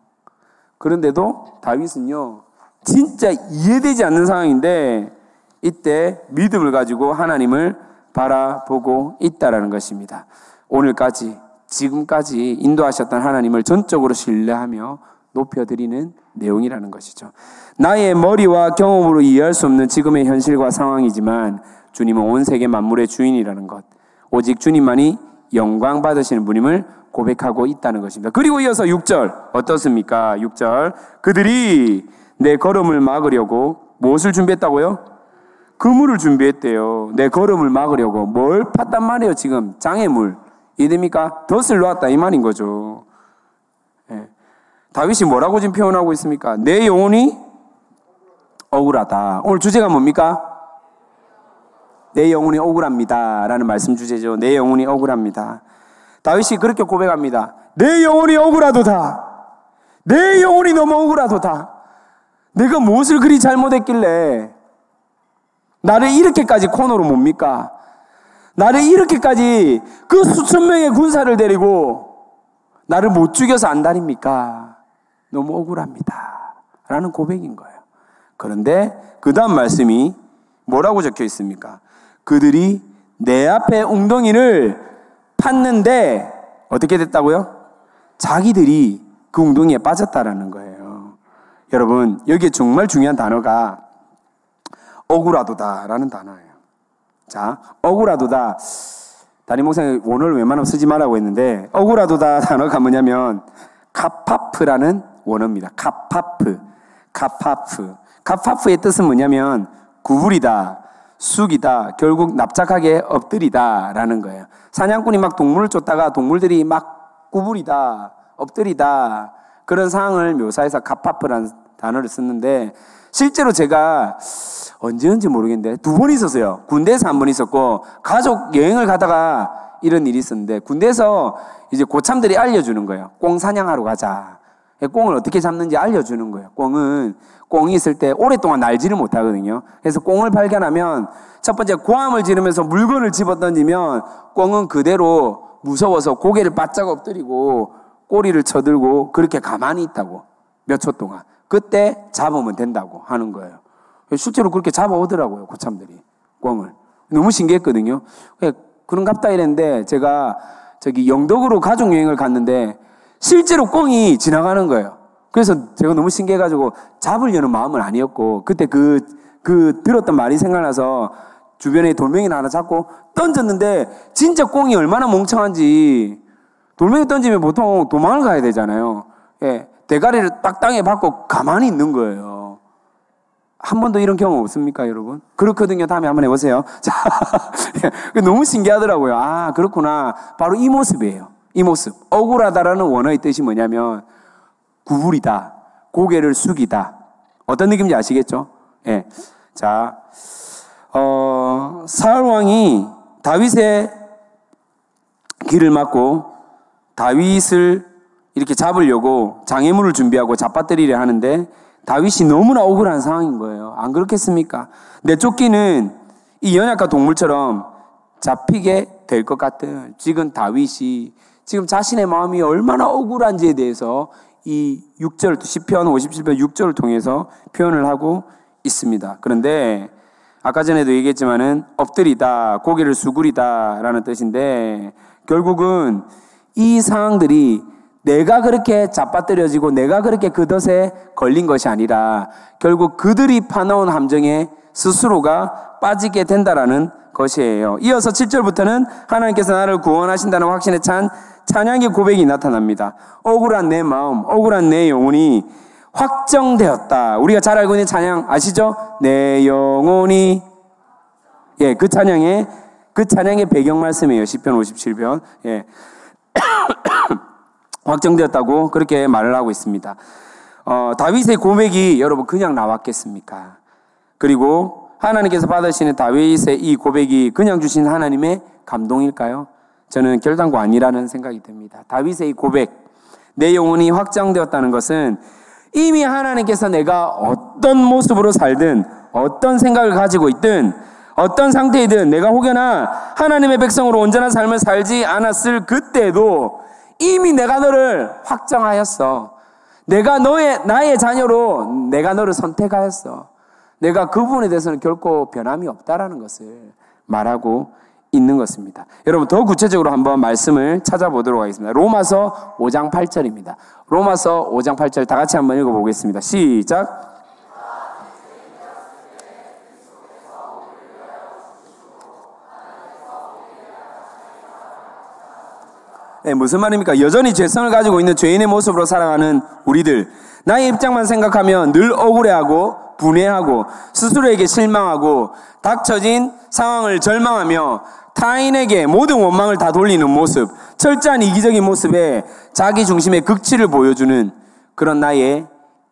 그런데도 다윗은요, 진짜 이해되지 않는 상황인데, 이때 믿음을 가지고 하나님을 바라보고 있다라는 것입니다. 오늘까지, 지금까지 인도하셨던 하나님을 전적으로 신뢰하며 높여드리는 내용이라는 것이죠. 나의 머리와 경험으로 이해할 수 없는 지금의 현실과 상황이지만 주님은 온 세계 만물의 주인이라는 것. 오직 주님만이 영광 받으시는 분임을 고백하고 있다는 것입니다. 그리고 이어서 6절 어떻습니까? 6절 그들이 내 걸음을 막으려고 무엇을 준비했다고요? 그물을 준비했대요. 내 걸음을 막으려고 뭘 팠단 말이에요. 지금 장애물 이됩니까? 덫을 놓았다 이 말인 거죠. 예. 다윗이 뭐라고 지금 표현하고 있습니까? 내 영혼이 억울하다. 오늘 주제가 뭡니까? 내 영혼이 억울합니다. 라는 말씀 주제죠. 내 영혼이 억울합니다. 다윗이 그렇게 고백합니다. 내 영혼이 억울하도 다. 내 영혼이 너무 억울하도 다. 내가 무엇을 그리 잘못했길래 나를 이렇게까지 코너로 뭡니까? 나를 이렇게까지 그 수천 명의 군사를 데리고 나를 못 죽여서 안달입니까? 너무 억울합니다. 라는 고백인 거예요. 그런데 그 다음 말씀이 뭐라고 적혀 있습니까? 그들이 내 앞에 웅덩이를 팠는데 어떻게 됐다고요? 자기들이 그 웅덩이에 빠졌다라는 거예요. 여러분, 여기에 정말 중요한 단어가 억울하도다라는 단어예요. 자, 억울하도다. 담임 목사님 원어를 웬만하면 쓰지 말라고 했는데 억울하도다 단어가 뭐냐면 카파프라는 원어입니다. 카파프. 카파프. 카파프의 뜻은 뭐냐면 구부리다, 숙이다, 결국 납작하게 엎드리다 라는 거예요. 사냥꾼이 막 동물을 쫓다가 동물들이 막 구부리다, 엎드리다 그런 상황을 묘사해서 카파프라는 단어를 썼는데 실제로 제가 언제인지 모르겠는데 두 번 있었어요. 군대에서 한 번 있었고 가족 여행을 가다가 이런 일이 있었는데 군대에서 이제 고참들이 알려주는 거예요. 꽁 사냥하러 가자. 꽁을 어떻게 잡는지 알려주는 거예요. 꽁은 꽁이 있을 때 오랫동안 날지를 못하거든요. 그래서 꽁을 발견하면 첫 번째 고함을 지르면서 물건을 집어 던지면 꽁은 그대로 무서워서 고개를 바짝 엎드리고 꼬리를 쳐들고 그렇게 가만히 있다고 몇 초 동안 그때 잡으면 된다고 하는 거예요. 실제로 그렇게 잡아오더라고요 고참들이 꽁을 너무 신기했거든요. 그런갑다 이랬는데 제가 저기 영덕으로 가족 여행을 갔는데 실제로 꽁이 지나가는 거예요. 그래서 제가 너무 신기해가지고 잡으려는 마음은 아니었고 그때 그, 그 들었던 말이 생각나서 주변에 돌멩이를 하나 잡고 던졌는데 진짜 꽁이 얼마나 멍청한지 돌멩이 던지면 보통 도망을 가야 되잖아요. 예, 대가리를 딱 땅에 박고 가만히 있는 거예요. 한 번도 이런 경험 없습니까, 여러분? 그렇거든요. 다음에 한번 해보세요. 자, 예, 너무 신기하더라고요. 아, 그렇구나. 바로 이 모습이에요. 이 모습. 억울하다라는 원어의 뜻이 뭐냐면, 구부리다, 고개를 숙이다. 어떤 느낌인지 아시겠죠? 예. 자, 어, 사울 왕이 다윗의 길을 막고 다윗을 이렇게 잡으려고 장애물을 준비하고 잡아뜨리려 하는데 다윗이 너무나 억울한 상황인 거예요. 안 그렇겠습니까? 내 쫓기는 이 연약한 동물처럼 잡히게 될 것 같은 지금 다윗이 지금 자신의 마음이 얼마나 억울한지에 대해서 이 6절, 10편, 57편 6절을 통해서 표현을 하고 있습니다. 그런데 아까 전에도 얘기했지만은 엎드리다, 고개를 수그리다 라는 뜻인데 결국은 이 상황들이 내가 그렇게 잡아뜨려지고 내가 그렇게 그 덫에 걸린 것이 아니라 결국 그들이 파놓은 함정에 스스로가 빠지게 된다라는 것이에요. 이어서 7절부터는 하나님께서 나를 구원하신다는 확신에 찬 찬양의 고백이 나타납니다. 억울한 내 마음, 억울한 내 영혼이 확정되었다. 우리가 잘 알고 있는 찬양 아시죠? 내 영혼이 예, 그 찬양의 그 찬양의 배경 말씀이에요. 10편 57편. 예. 확정되었다고 그렇게 말을 하고 있습니다. 어, 다윗의 고백이 여러분 그냥 나왔겠습니까? 그리고 하나님께서 받으시는 다윗의 이 고백이 그냥 주신 하나님의 감동일까요? 저는 결단코 아니라는 생각이 듭니다. 다윗의 이 고백, 내 영혼이 확장되었다는 것은 이미 하나님께서 내가 어떤 모습으로 살든 어떤 생각을 가지고 있든 어떤 상태이든 내가 혹여나 하나님의 백성으로 온전한 삶을 살지 않았을 그때도 이미 내가 너를 확정하였어. 내가 너의, 나의 자녀로 내가 너를 선택하였어. 내가 그 부분에 대해서는 결코 변함이 없다라는 것을 말하고 있는 것입니다. 여러분 더 구체적으로 한번 말씀을 찾아보도록 하겠습니다. 로마서 5장 8절입니다. 로마서 5장 8절 다 같이 한번 읽어 보겠습니다. 시작. 네, 무슨 말입니까? 여전히 죄성을 가지고 있는 죄인의 모습으로 살아가는 우리들. 나의 입장만 생각하면 늘 억울해하고 분해하고 스스로에게 실망하고 닥쳐진 상황을 절망하며 타인에게 모든 원망을 다 돌리는 모습, 철저한 이기적인 모습에 자기 중심의 극치를 보여주는 그런 나의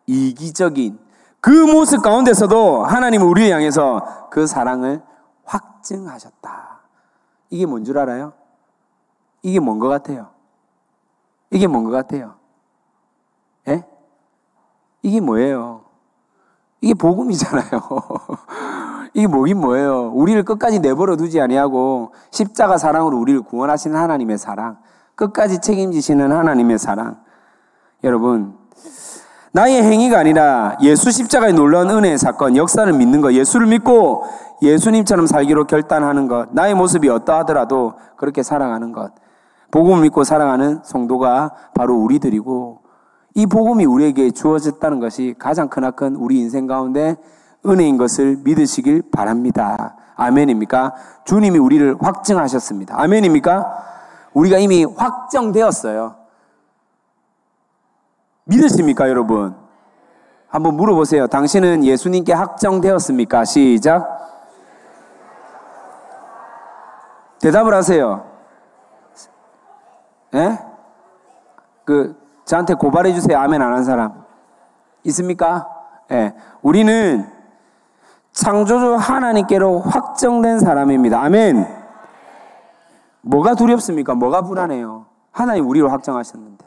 이기적인 그 모습 가운데서도 하나님은 우리를 향해서 그 사랑을 확증하셨다. 이게 뭔 줄 알아요? 이게 뭔 것 같아요? 이게 뭔 것 같아요? 예? 이게 뭐예요? 이게 복음이잖아요. 이게 뭐긴 뭐예요? 우리를 끝까지 내버려 두지 아니하고 십자가 사랑으로 우리를 구원하시는 하나님의 사랑, 끝까지 책임지시는 하나님의 사랑. 여러분, 나의 행위가 아니라 예수 십자가의 놀라운 은혜의 사건, 역사를 믿는 것, 예수를 믿고 예수님처럼 살기로 결단하는 것, 나의 모습이 어떠하더라도 그렇게 살아가는 것, 복음을 믿고 살아가는 성도가 바로 우리들이고 이 복음이 우리에게 주어졌다는 것이 가장 크나큰 우리 인생 가운데 은혜인 것을 믿으시길 바랍니다. 아멘입니까? 주님이 우리를 확증하셨습니다. 아멘입니까? 우리가 이미 확정되었어요. 믿으십니까, 여러분? 한번 물어보세요. 당신은 예수님께 확정되었습니까? 시작. 대답을 하세요. 예? 그 저한테 고발해 주세요. 아멘 안 한 사람. 있습니까? 예. 우리는 창조주 하나님께로 확정된 사람입니다. 아멘. 뭐가 두렵습니까? 뭐가 불안해요? 하나님 우리로 확정하셨는데.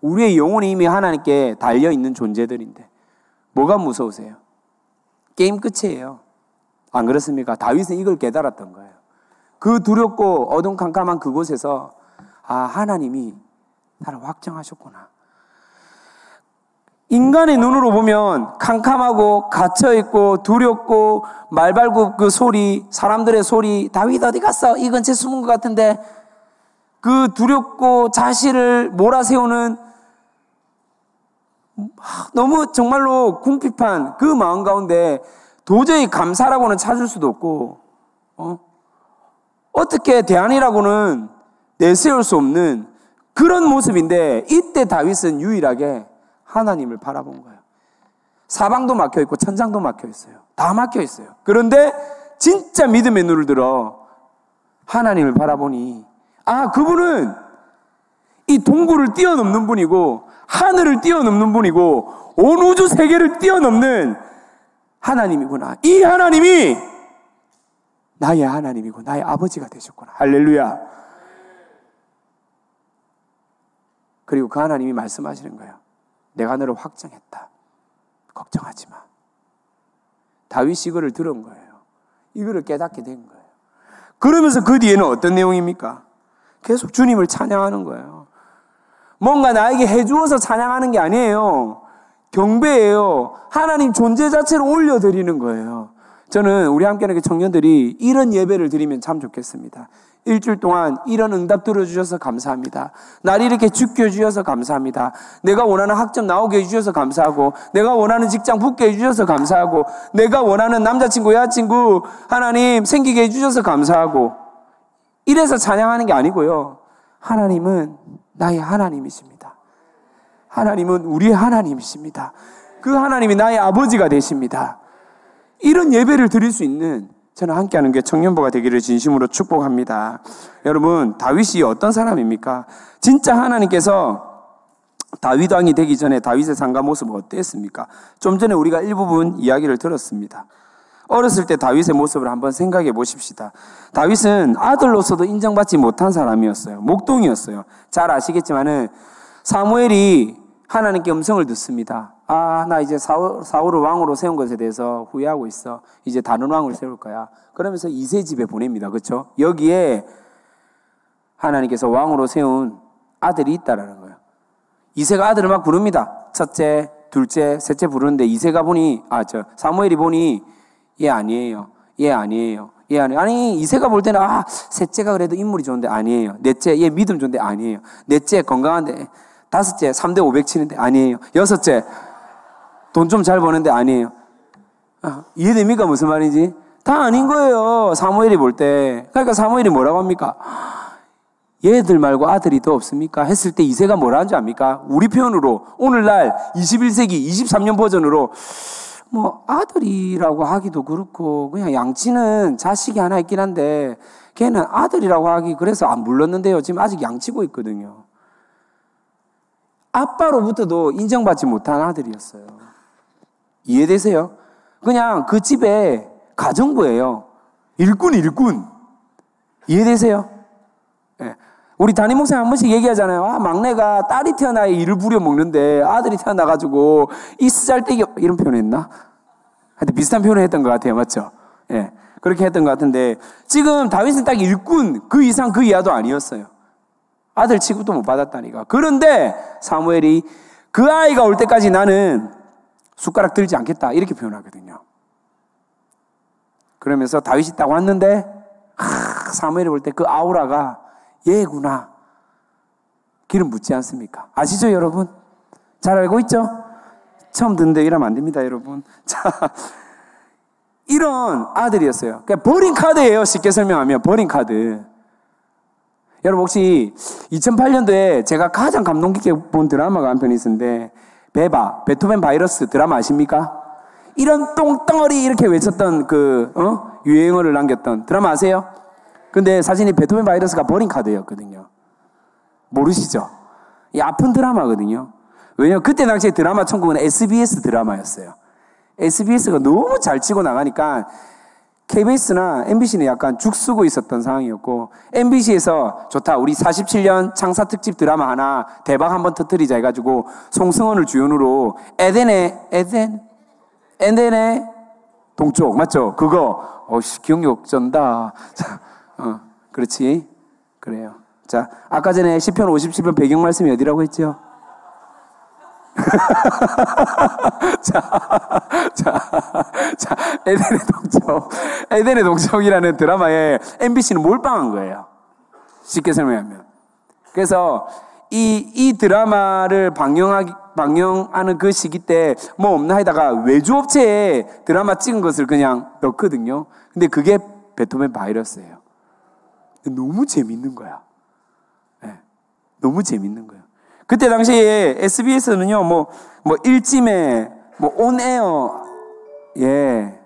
우리의 영혼이 이미 하나님께 달려 있는 존재들인데. 뭐가 무서우세요? 게임 끝이에요. 안 그렇습니까? 다윗은 이걸 깨달았던 거예요. 그 두렵고 어둠캄캄한 그곳에서 아, 하나님이 나를 확정하셨구나. 인간의 눈으로 보면 캄캄하고 갇혀있고 두렵고 말발굽 그 소리, 사람들의 소리, 다윗 어디 갔어? 이 근처에 숨은 것 같은데 그 두렵고 자신을 몰아세우는 너무 정말로 궁핍한 그 마음 가운데 도저히 감사라고는 찾을 수도 없고, 어? 어떻게 대안이라고는 내세울 수 없는 그런 모습인데 이때 다윗은 유일하게 하나님을 바라본 거예요. 사방도 막혀 있고 천장도 막혀 있어요. 다 막혀 있어요. 그런데 진짜 믿음의 눈을 들어 하나님을 바라보니 아 그분은 이 동굴을 뛰어넘는 분이고 하늘을 뛰어넘는 분이고 온 우주 세계를 뛰어넘는 하나님이구나. 이 하나님이 나의 하나님이고 나의 아버지가 되셨구나. 할렐루야. 그리고 그 하나님이 말씀하시는 거예요. 내가 너를 확정했다. 걱정하지 마. 다윗이 이거를 들은 거예요. 이거를 깨닫게 된 거예요. 그러면서 그 뒤에는 어떤 내용입니까? 계속 주님을 찬양하는 거예요. 뭔가 나에게 해주어서 찬양하는 게 아니에요. 경배예요. 하나님 존재 자체를 올려드리는 거예요. 저는 우리 함께 하는 청년들이 이런 예배를 드리면 참 좋겠습니다. 일주일 동안 이런 응답 들어주셔서 감사합니다. 날 이렇게 지켜주셔서 감사합니다. 내가 원하는 학점 나오게 해주셔서 감사하고, 내가 원하는 직장 붙게 해주셔서 감사하고, 내가 원하는 남자친구, 여자친구 하나님 생기게 해주셔서 감사하고, 이래서 찬양하는 게 아니고요. 하나님은 나의 하나님이십니다. 하나님은 우리의 하나님이십니다. 그 하나님이 나의 아버지가 되십니다. 이런 예배를 드릴 수 있는 저는 함께하는 게 청년부가 되기를 진심으로 축복합니다. 여러분 다윗이 어떤 사람입니까? 진짜 하나님께서 다윗 왕이 되기 전에 다윗의 상가 모습은 어땠습니까? 좀 전에 우리가 일부분 이야기를 들었습니다. 어렸을 때 다윗의 모습을 한번 생각해 보십시다. 다윗은 아들로서도 인정받지 못한 사람이었어요. 목동이었어요. 잘 아시겠지만은 사무엘이 하나님께 음성을 듣습니다. 아, 나 이제 사울, 사울을 왕으로 세운 것에 대해서 후회하고 있어. 이제 다른 왕을 세울 거야. 그러면서 이세 집에 보냅니다. 그렇죠? 여기에 하나님께서 왕으로 세운 아들이 있다라는 거예요. 이세가 아들을 막 부릅니다. 첫째, 둘째, 셋째 부르는데 이세가 보니 아, 저 사무엘이 보니 얘 아니에요. 얘 아니에요. 얘 아니 아니 이세가 볼 때는 아 셋째가 그래도 인물이 좋은데 아니에요. 넷째 얘 믿음 좋은데 아니에요. 넷째 건강한데 다섯째 3대 500 치는데 아니에요. 여섯째 돈 좀 잘 버는데 아니에요. 아, 이해됩니까? 무슨 말인지? 다 아닌 거예요. 사무엘이 볼 때. 그러니까 사무엘이 뭐라고 합니까? 얘들 말고 아들이 더 없습니까? 했을 때 이세가 뭐라 하는지 압니까? 우리 표현으로 오늘날 21세기 23년 버전으로 뭐 아들이라고 하기도 그렇고 그냥 양치는 자식이 하나 있긴 한데 걔는 아들이라고 하기 그래서 안 불렀는데요. 지금 아직 양치고 있거든요. 아빠로부터도 인정받지 못한 아들이었어요. 이해되세요? 그냥 그 집에 가정부예요. 일꾼, 일꾼. 이해되세요? 네. 우리 담임 목사님 한 번씩 얘기하잖아요. 아, 막내가 딸이 태어나야 일을 부려 먹는데 아들이 태어나가지고 이 쓰잘데기 이런 표현 했나? 하여튼 비슷한 표현을 했던 것 같아요. 맞죠? 예. 네. 그렇게 했던 것 같은데 지금 다윗은 딱 일꾼 그 이상 그 이하도 아니었어요. 아들 취급도 못 받았다니까. 그런데 사무엘이 그 아이가 올 때까지 나는 숟가락 들지 않겠다. 이렇게 표현하거든요. 그러면서 다윗이 딱 왔는데, 하, 사무엘이 볼 때 그 아우라가 얘구나. 기름 묻지 않습니까? 아시죠, 여러분? 잘 알고 있죠? 처음 듣는데 이러면 안 됩니다, 여러분. 자, 이런 아들이었어요. 그러니까 버린 카드예요, 쉽게 설명하면. 버린 카드. 여러분 혹시 2008년도에 제가 가장 감동 깊게 본 드라마가 한편 있었는데 베바, 베토벤 바이러스 드라마 아십니까? 이런 똥덩어리 이렇게 외쳤던 그 어? 유행어를 남겼던 드라마 아세요? 근데 사진이 베토벤 바이러스가 버린 카드였거든요. 모르시죠? 이 아픈 드라마거든요. 왜냐면 그때 당시에 드라마 천국은 SBS 드라마였어요. SBS가 너무 잘 치고 나가니까 KBS나 MBC는 약간 죽 쓰고 있었던 상황이었고 MBC에서 좋다 우리 47년 창사 특집 드라마 하나 대박 한번 터뜨리자 해가지고 송승헌을 주연으로 에덴의 에덴 에덴의 동쪽 맞죠? 그거 어씨 기억력 쩐다. 자, 어 그렇지 그래요. 자 아까 전에 10편 57편 배경 말씀이 어디라고 했죠? 자, 자, 자, 에덴의 동쪽. 에덴의 동쪽이라는 드라마에 MBC는 몰빵한 거예요. 쉽게 설명하면. 그래서 이, 이 드라마를 방영하기, 방영하는 그 시기 때 뭐 없나 하다가 외주업체에 드라마 찍은 것을 그냥 넣거든요. 근데 그게 베토벤 바이러스예요. 너무 재밌는 거야. 네, 너무 재밌는 거예요. 그때 당시에 SBS는요, 뭐, 뭐, 일찜에, 뭐, 온에어, 예.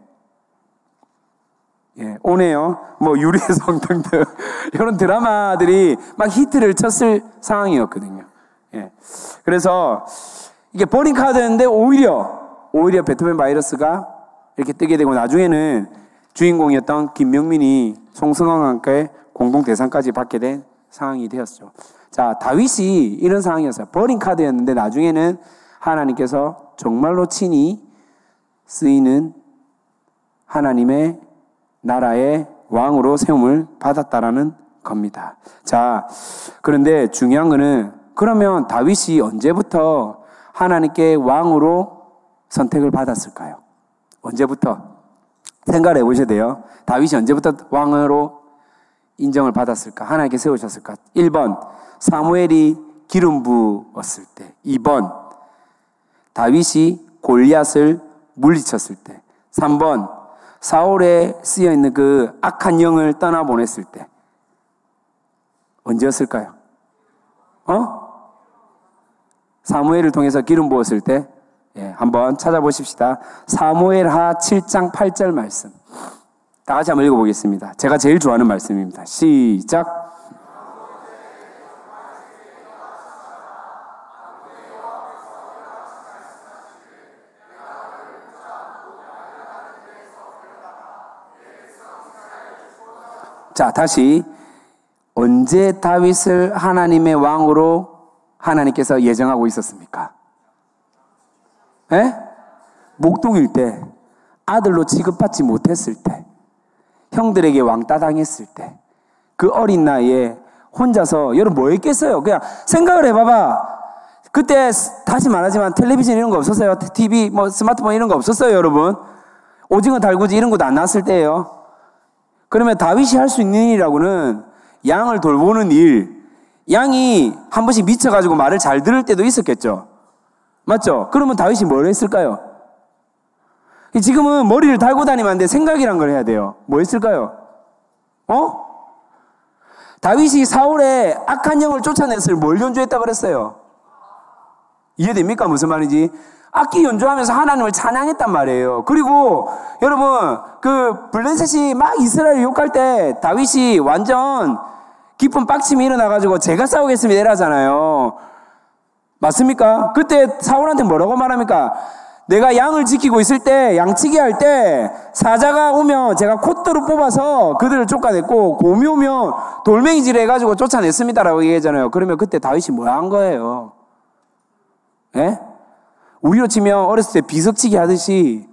예, 온에어, 뭐, 유리의 성 등등, 이런 드라마들이 막 히트를 쳤을 상황이었거든요. 예. 그래서, 이게 버린 카드였는데, 오히려, 오히려 베토벤 바이러스가 이렇게 뜨게 되고, 나중에는 주인공이었던 김명민이 송승헌과 함께 공동 대상까지 받게 된 상황이 되었죠. 자, 다윗이 이런 상황이었어요. 버린 카드였는데 나중에는 하나님께서 정말로 친히 쓰이는 하나님의 나라의 왕으로 세움을 받았다라는 겁니다. 자, 그런데 중요한 거는 그러면 다윗이 언제부터 하나님께 왕으로 선택을 받았을까요? 언제부터? 생각을 해보셔야 돼요. 다윗이 언제부터 왕으로 인정을 받았을까? 하나님께 세우셨을까? 1번, 사무엘이 기름 부었을 때. 2번, 다윗이 골리앗을 물리쳤을 때. 3번, 사울에 쓰여 있는 그 악한 영을 떠나 보냈을 때. 언제였을까요? 어? 사무엘을 통해서 기름 부었을 때 예, 한번 찾아보십시다. 사무엘 하 7장 8절 말씀. 다 같이 한번 읽어보겠습니다. 제가 제일 좋아하는 말씀입니다. 시작. 자, 다시 언제 다윗을 하나님의 왕으로 하나님께서 예정하고 있었습니까? 예? 목동일 때, 아들로 취급받지 못했을 때, 형들에게 왕따 당했을 때, 그 어린 나이에 혼자서 여러분 뭐 했겠어요? 그냥 생각을 해봐봐. 그때 다시 말하지만 텔레비전 이런 거 없었어요. TV, 뭐 스마트폰 이런 거 없었어요, 여러분. 오징어 달구지 이런 것도 안 나왔을 때예요. 그러면 다윗이 할 수 있는 일이라고는 양을 돌보는 일, 양이 한 번씩 미쳐가지고 말을 잘 들을 때도 있었겠죠. 맞죠? 그러면 다윗이 뭘 했을까요? 지금은 머리를 달고 다니면 안 돼. 생각이란 걸 해야 돼요. 뭐 했을까요? 어? 다윗이 사울의 악한 영을 쫓아냈을 뭘 연주했다 그랬어요? 이해됩니까? 무슨 말인지? 악기 연주하면서 하나님을 찬양했단 말이에요. 그리고 여러분 그 블레셋이 막 이스라엘 욕할 때 다윗이 완전 깊은 빡침이 일어나가지고 제가 싸우겠습니다 이러잖아요. 맞습니까? 그때 사울한테 뭐라고 말합니까? 내가 양을 지키고 있을 때 양치기 할 때 사자가 오면 제가 콧대로 뽑아서 그들을 쫓아냈고 곰이 오면 돌멩이질 해가지고 쫓아냈습니다라고 얘기하잖아요. 그러면 그때 다윗이 뭐 한 거예요? 예? 우리로 치면 어렸을 때 비석치기 하듯이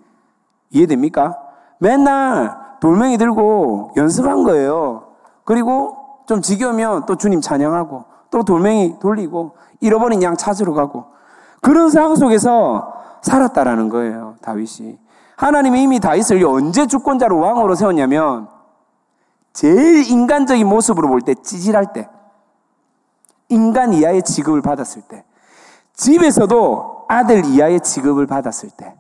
이해됩니까? 맨날 돌멩이 들고 연습한 거예요. 그리고 좀 지겨우면 또 주님 찬양하고 또 돌멩이 돌리고 잃어버린 양 찾으러 가고 그런 상황 속에서 살았다라는 거예요. 다윗이. 하나님이 이미 다윗을 언제 주권자로 왕으로 세웠냐면 제일 인간적인 모습으로 볼 때 찌질할 때 인간 이하의 지급을 받았을 때 집에서도 아들 이하의 직업을 받았을 때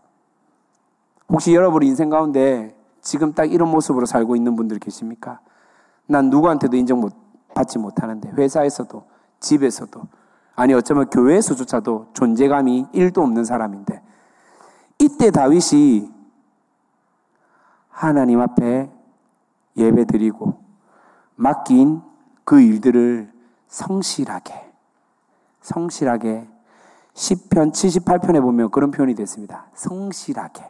혹시 여러분 인생 가운데 지금 딱 이런 모습으로 살고 있는 분들 계십니까? 난 누구한테도 인정 못, 받지 못하는데 회사에서도 집에서도 아니 어쩌면 교회에서조차도 존재감이 1도 없는 사람인데 이때 다윗이 하나님 앞에 예배 드리고 맡긴 그 일들을 성실하게 성실하게 10편 78편에 보면 그런 표현이 됐습니다. 성실하게.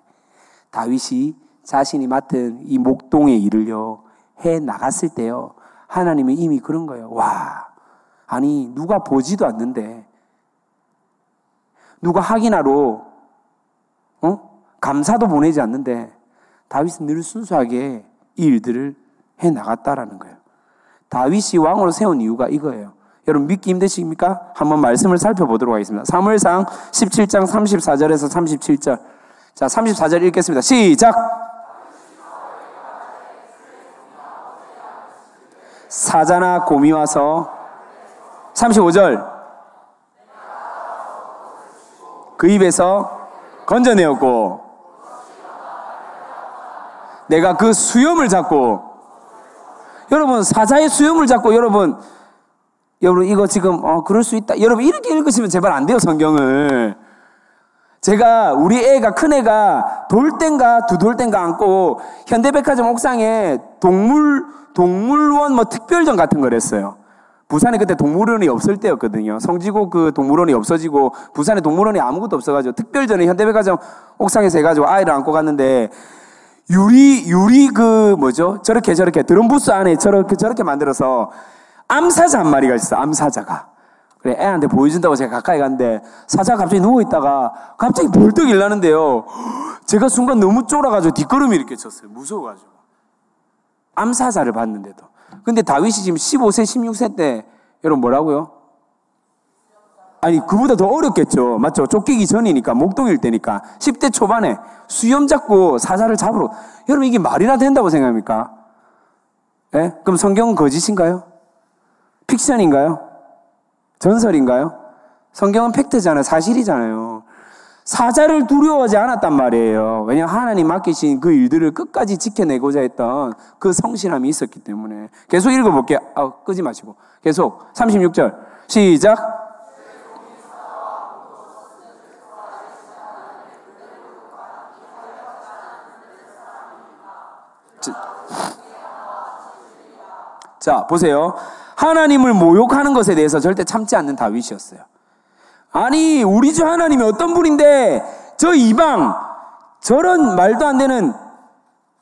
다윗이 자신이 맡은 이 목동의 일을요, 해 나갔을 때요, 하나님은 이미 그런 거예요. 와, 아니, 누가 보지도 않는데, 누가 확인하러, 어? 감사도 보내지 않는데, 다윗은 늘 순수하게 이 일들을 해 나갔다라는 거예요. 다윗이 왕으로 세운 이유가 이거예요. 여러분 믿기 힘드십니까? 한번 말씀을 살펴보도록 하겠습니다. 사무엘상 17장 34절에서 37절. 자, 34절 읽겠습니다. 시작. 사자나 곰이 와서 35절. 그 입에서 건져내었고 내가 그 수염을 잡고 여러분 사자의 수염을 잡고 여러분 여러분 이거 지금 어 그럴 수 있다. 여러분 이렇게 읽으시면 제발 안 돼요 성경을. 제가 우리 애가 큰 애가 돌땐가 두 돌땐가 안고 현대백화점 옥상에 동물 동물원 뭐 특별전 같은 걸 했어요. 부산에 그때 동물원이 없을 때였거든요. 성지고 그 동물원이 없어지고 부산에 동물원이 아무것도 없어가지고 특별전에 현대백화점 옥상에서 해가지고 아이를 안고 갔는데 유리 유리 그 뭐죠? 저렇게 저렇게 드럼 부스 안에 저렇게 저렇게 만들어서 암사자 한 마리가 있어, 암사자가. 그래, 애한테 보여준다고 제가 가까이 갔는데, 사자가 갑자기 누워 있다가, 갑자기 벌떡 일나는데요. 제가 순간 너무 쫄아가지고 뒷걸음이 이렇게 쳤어요. 무서워가지고. 암사자를 봤는데도. 근데 다윗이 지금 15세, 16세 때, 여러분 뭐라고요? 아니, 그보다 더 어렵겠죠. 맞죠? 쫓기기 전이니까, 목동일 때니까. 10대 초반에 수염 잡고 사자를 잡으러. 여러분, 이게 말이나 된다고 생각합니까? 예? 그럼 성경은 거짓인가요? 픽션인가요? 전설인가요? 성경은 팩트잖아요. 사실이잖아요. 사자를 두려워하지 않았단 말이에요. 왜냐하면 하나님 맡기신 그 일들을 끝까지 지켜내고자 했던 그 성실함이 있었기 때문에. 계속 읽어볼게요. 아, 끄지 마시고. 계속. 36절. 시작. 자, 보세요. 하나님을 모욕하는 것에 대해서 절대 참지 않는 다윗이었어요. 아니, 우리 주 하나님이 어떤 분인데, 저 이방, 저런 말도 안 되는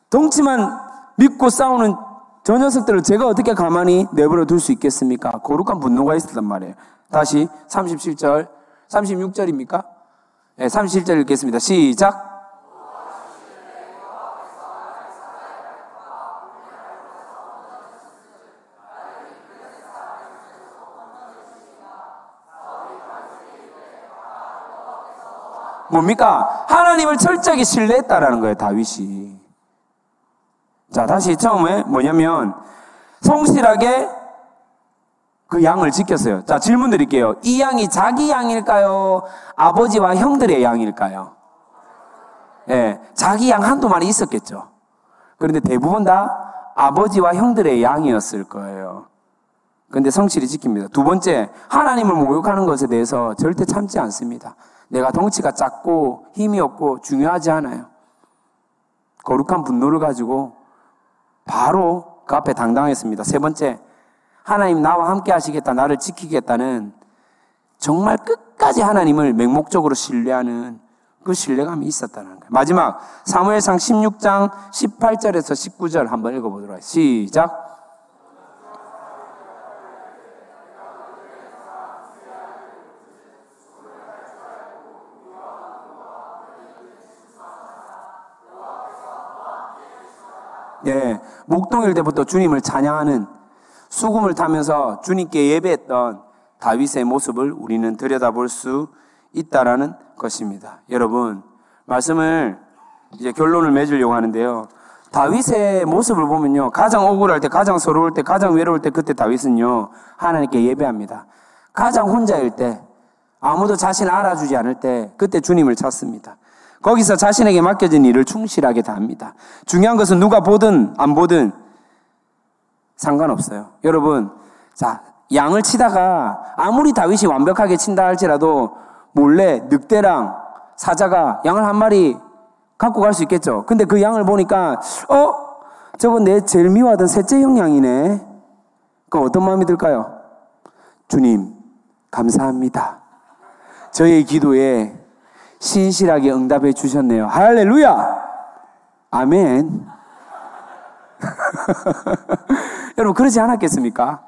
덩치만 믿고 싸우는 저 녀석들을 제가 어떻게 가만히 내버려 둘 수 있겠습니까? 거룩한 분노가 있었단 말이에요. 다시 37절, 36절입니까? 네, 37절 읽겠습니다. 시작. 뭡니까? 하나님을 철저하게 신뢰했다라는 거예요, 다윗이. 자, 다시 처음에 뭐냐면, 성실하게 그 양을 지켰어요. 자, 질문 드릴게요. 이 양이 자기 양일까요? 아버지와 형들의 양일까요? 예, 네, 자기 양 한두 마리 있었겠죠. 그런데 대부분 다 아버지와 형들의 양이었을 거예요. 그런데 성실히 지킵니다. 두 번째, 하나님을 모욕하는 것에 대해서 절대 참지 않습니다. 내가 덩치가 작고 힘이 없고 중요하지 않아요. 거룩한 분노를 가지고 바로 그 앞에 당당했습니다. 세 번째, 하나님 나와 함께 하시겠다, 나를 지키겠다는 정말 끝까지 하나님을 맹목적으로 신뢰하는 그 신뢰감이 있었다는 거예요. 마지막, 사무엘상 16장 18절에서 19절 한번 읽어보도록 하겠습니다. 시작. 예, 목동일 때부터 주님을 찬양하는 수금을 타면서 주님께 예배했던 다윗의 모습을 우리는 들여다볼 수 있다라는 것입니다. 여러분, 말씀을 이제 결론을 맺으려고 하는데요. 다윗의 모습을 보면요. 가장 억울할 때, 가장 서러울 때, 가장 외로울 때 그때 다윗은요. 하나님께 예배합니다. 가장 혼자일 때, 아무도 자신을 알아주지 않을 때 그때 주님을 찾습니다. 거기서 자신에게 맡겨진 일을 충실하게 다 합니다. 중요한 것은 누가 보든 안 보든 상관없어요. 여러분, 자, 양을 치다가 아무리 다윗이 완벽하게 친다 할지라도 몰래 늑대랑 사자가 양을 한 마리 갖고 갈 수 있겠죠. 근데 그 양을 보니까, 어? 저건 내 제일 미워하던 셋째 형 양이네. 그럼 어떤 마음이 들까요? 주님, 감사합니다. 저의 기도에 신실하게 응답해 주셨네요. 할렐루야! 아멘. 여러분, 그러지 않았겠습니까?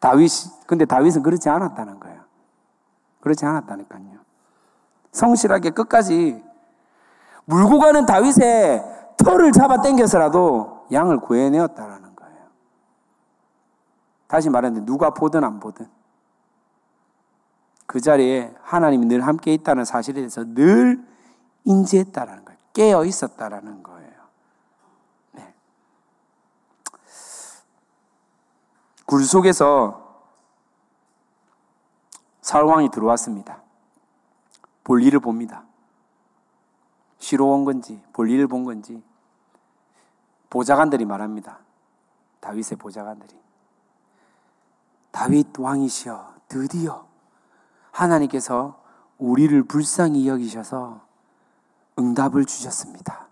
다윗, 근데 다윗은 그렇지 않았다는 거예요. 그렇지 않았다니까요. 성실하게 끝까지 물고 가는 다윗의 털을 잡아 당겨서라도 양을 구해내었다라는 거예요. 다시 말하는데 누가 보든 안 보든 그 자리에 하나님이 늘 함께 있다는 사실에 대해서 늘 인지했다라는 거예요. 깨어 있었다라는 거예요. 네. 굴 속에서 사울왕이 들어왔습니다. 볼일을 봅니다. 쉬러 온 건지, 볼일을 본 건지, 보좌관들이 말합니다. 다윗의 보좌관들이. 다윗 왕이시여, 드디어 하나님께서 우리를 불쌍히 여기셔서 응답을 주셨습니다.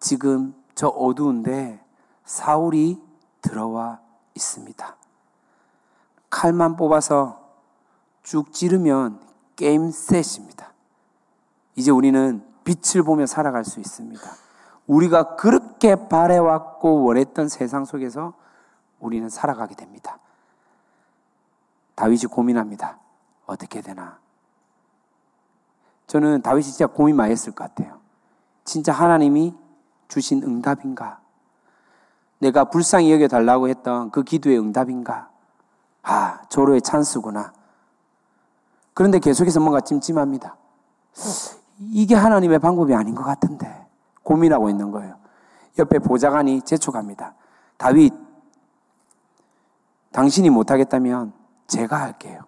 지금 저 어두운데 사울이 들어와 있습니다. 칼만 뽑아서 쭉 찌르면 게임 셋입니다. 이제 우리는 빛을 보며 살아갈 수 있습니다. 우리가 그렇게 바래왔고 원했던 세상 속에서 우리는 살아가게 됩니다. 다윗이 고민합니다. 어떻게 되나? 저는 다윗이 진짜 고민 많이 했을 것 같아요. 진짜 하나님이 주신 응답인가? 내가 불쌍히 여겨달라고 했던 그 기도의 응답인가? 아, 조로의 찬스구나. 그런데 계속해서 뭔가 찜찜합니다. 이게 하나님의 방법이 아닌 것 같은데 고민하고 있는 거예요. 옆에 보좌관이 재촉합니다. 다윗, 당신이 못하겠다면 제가 할게요.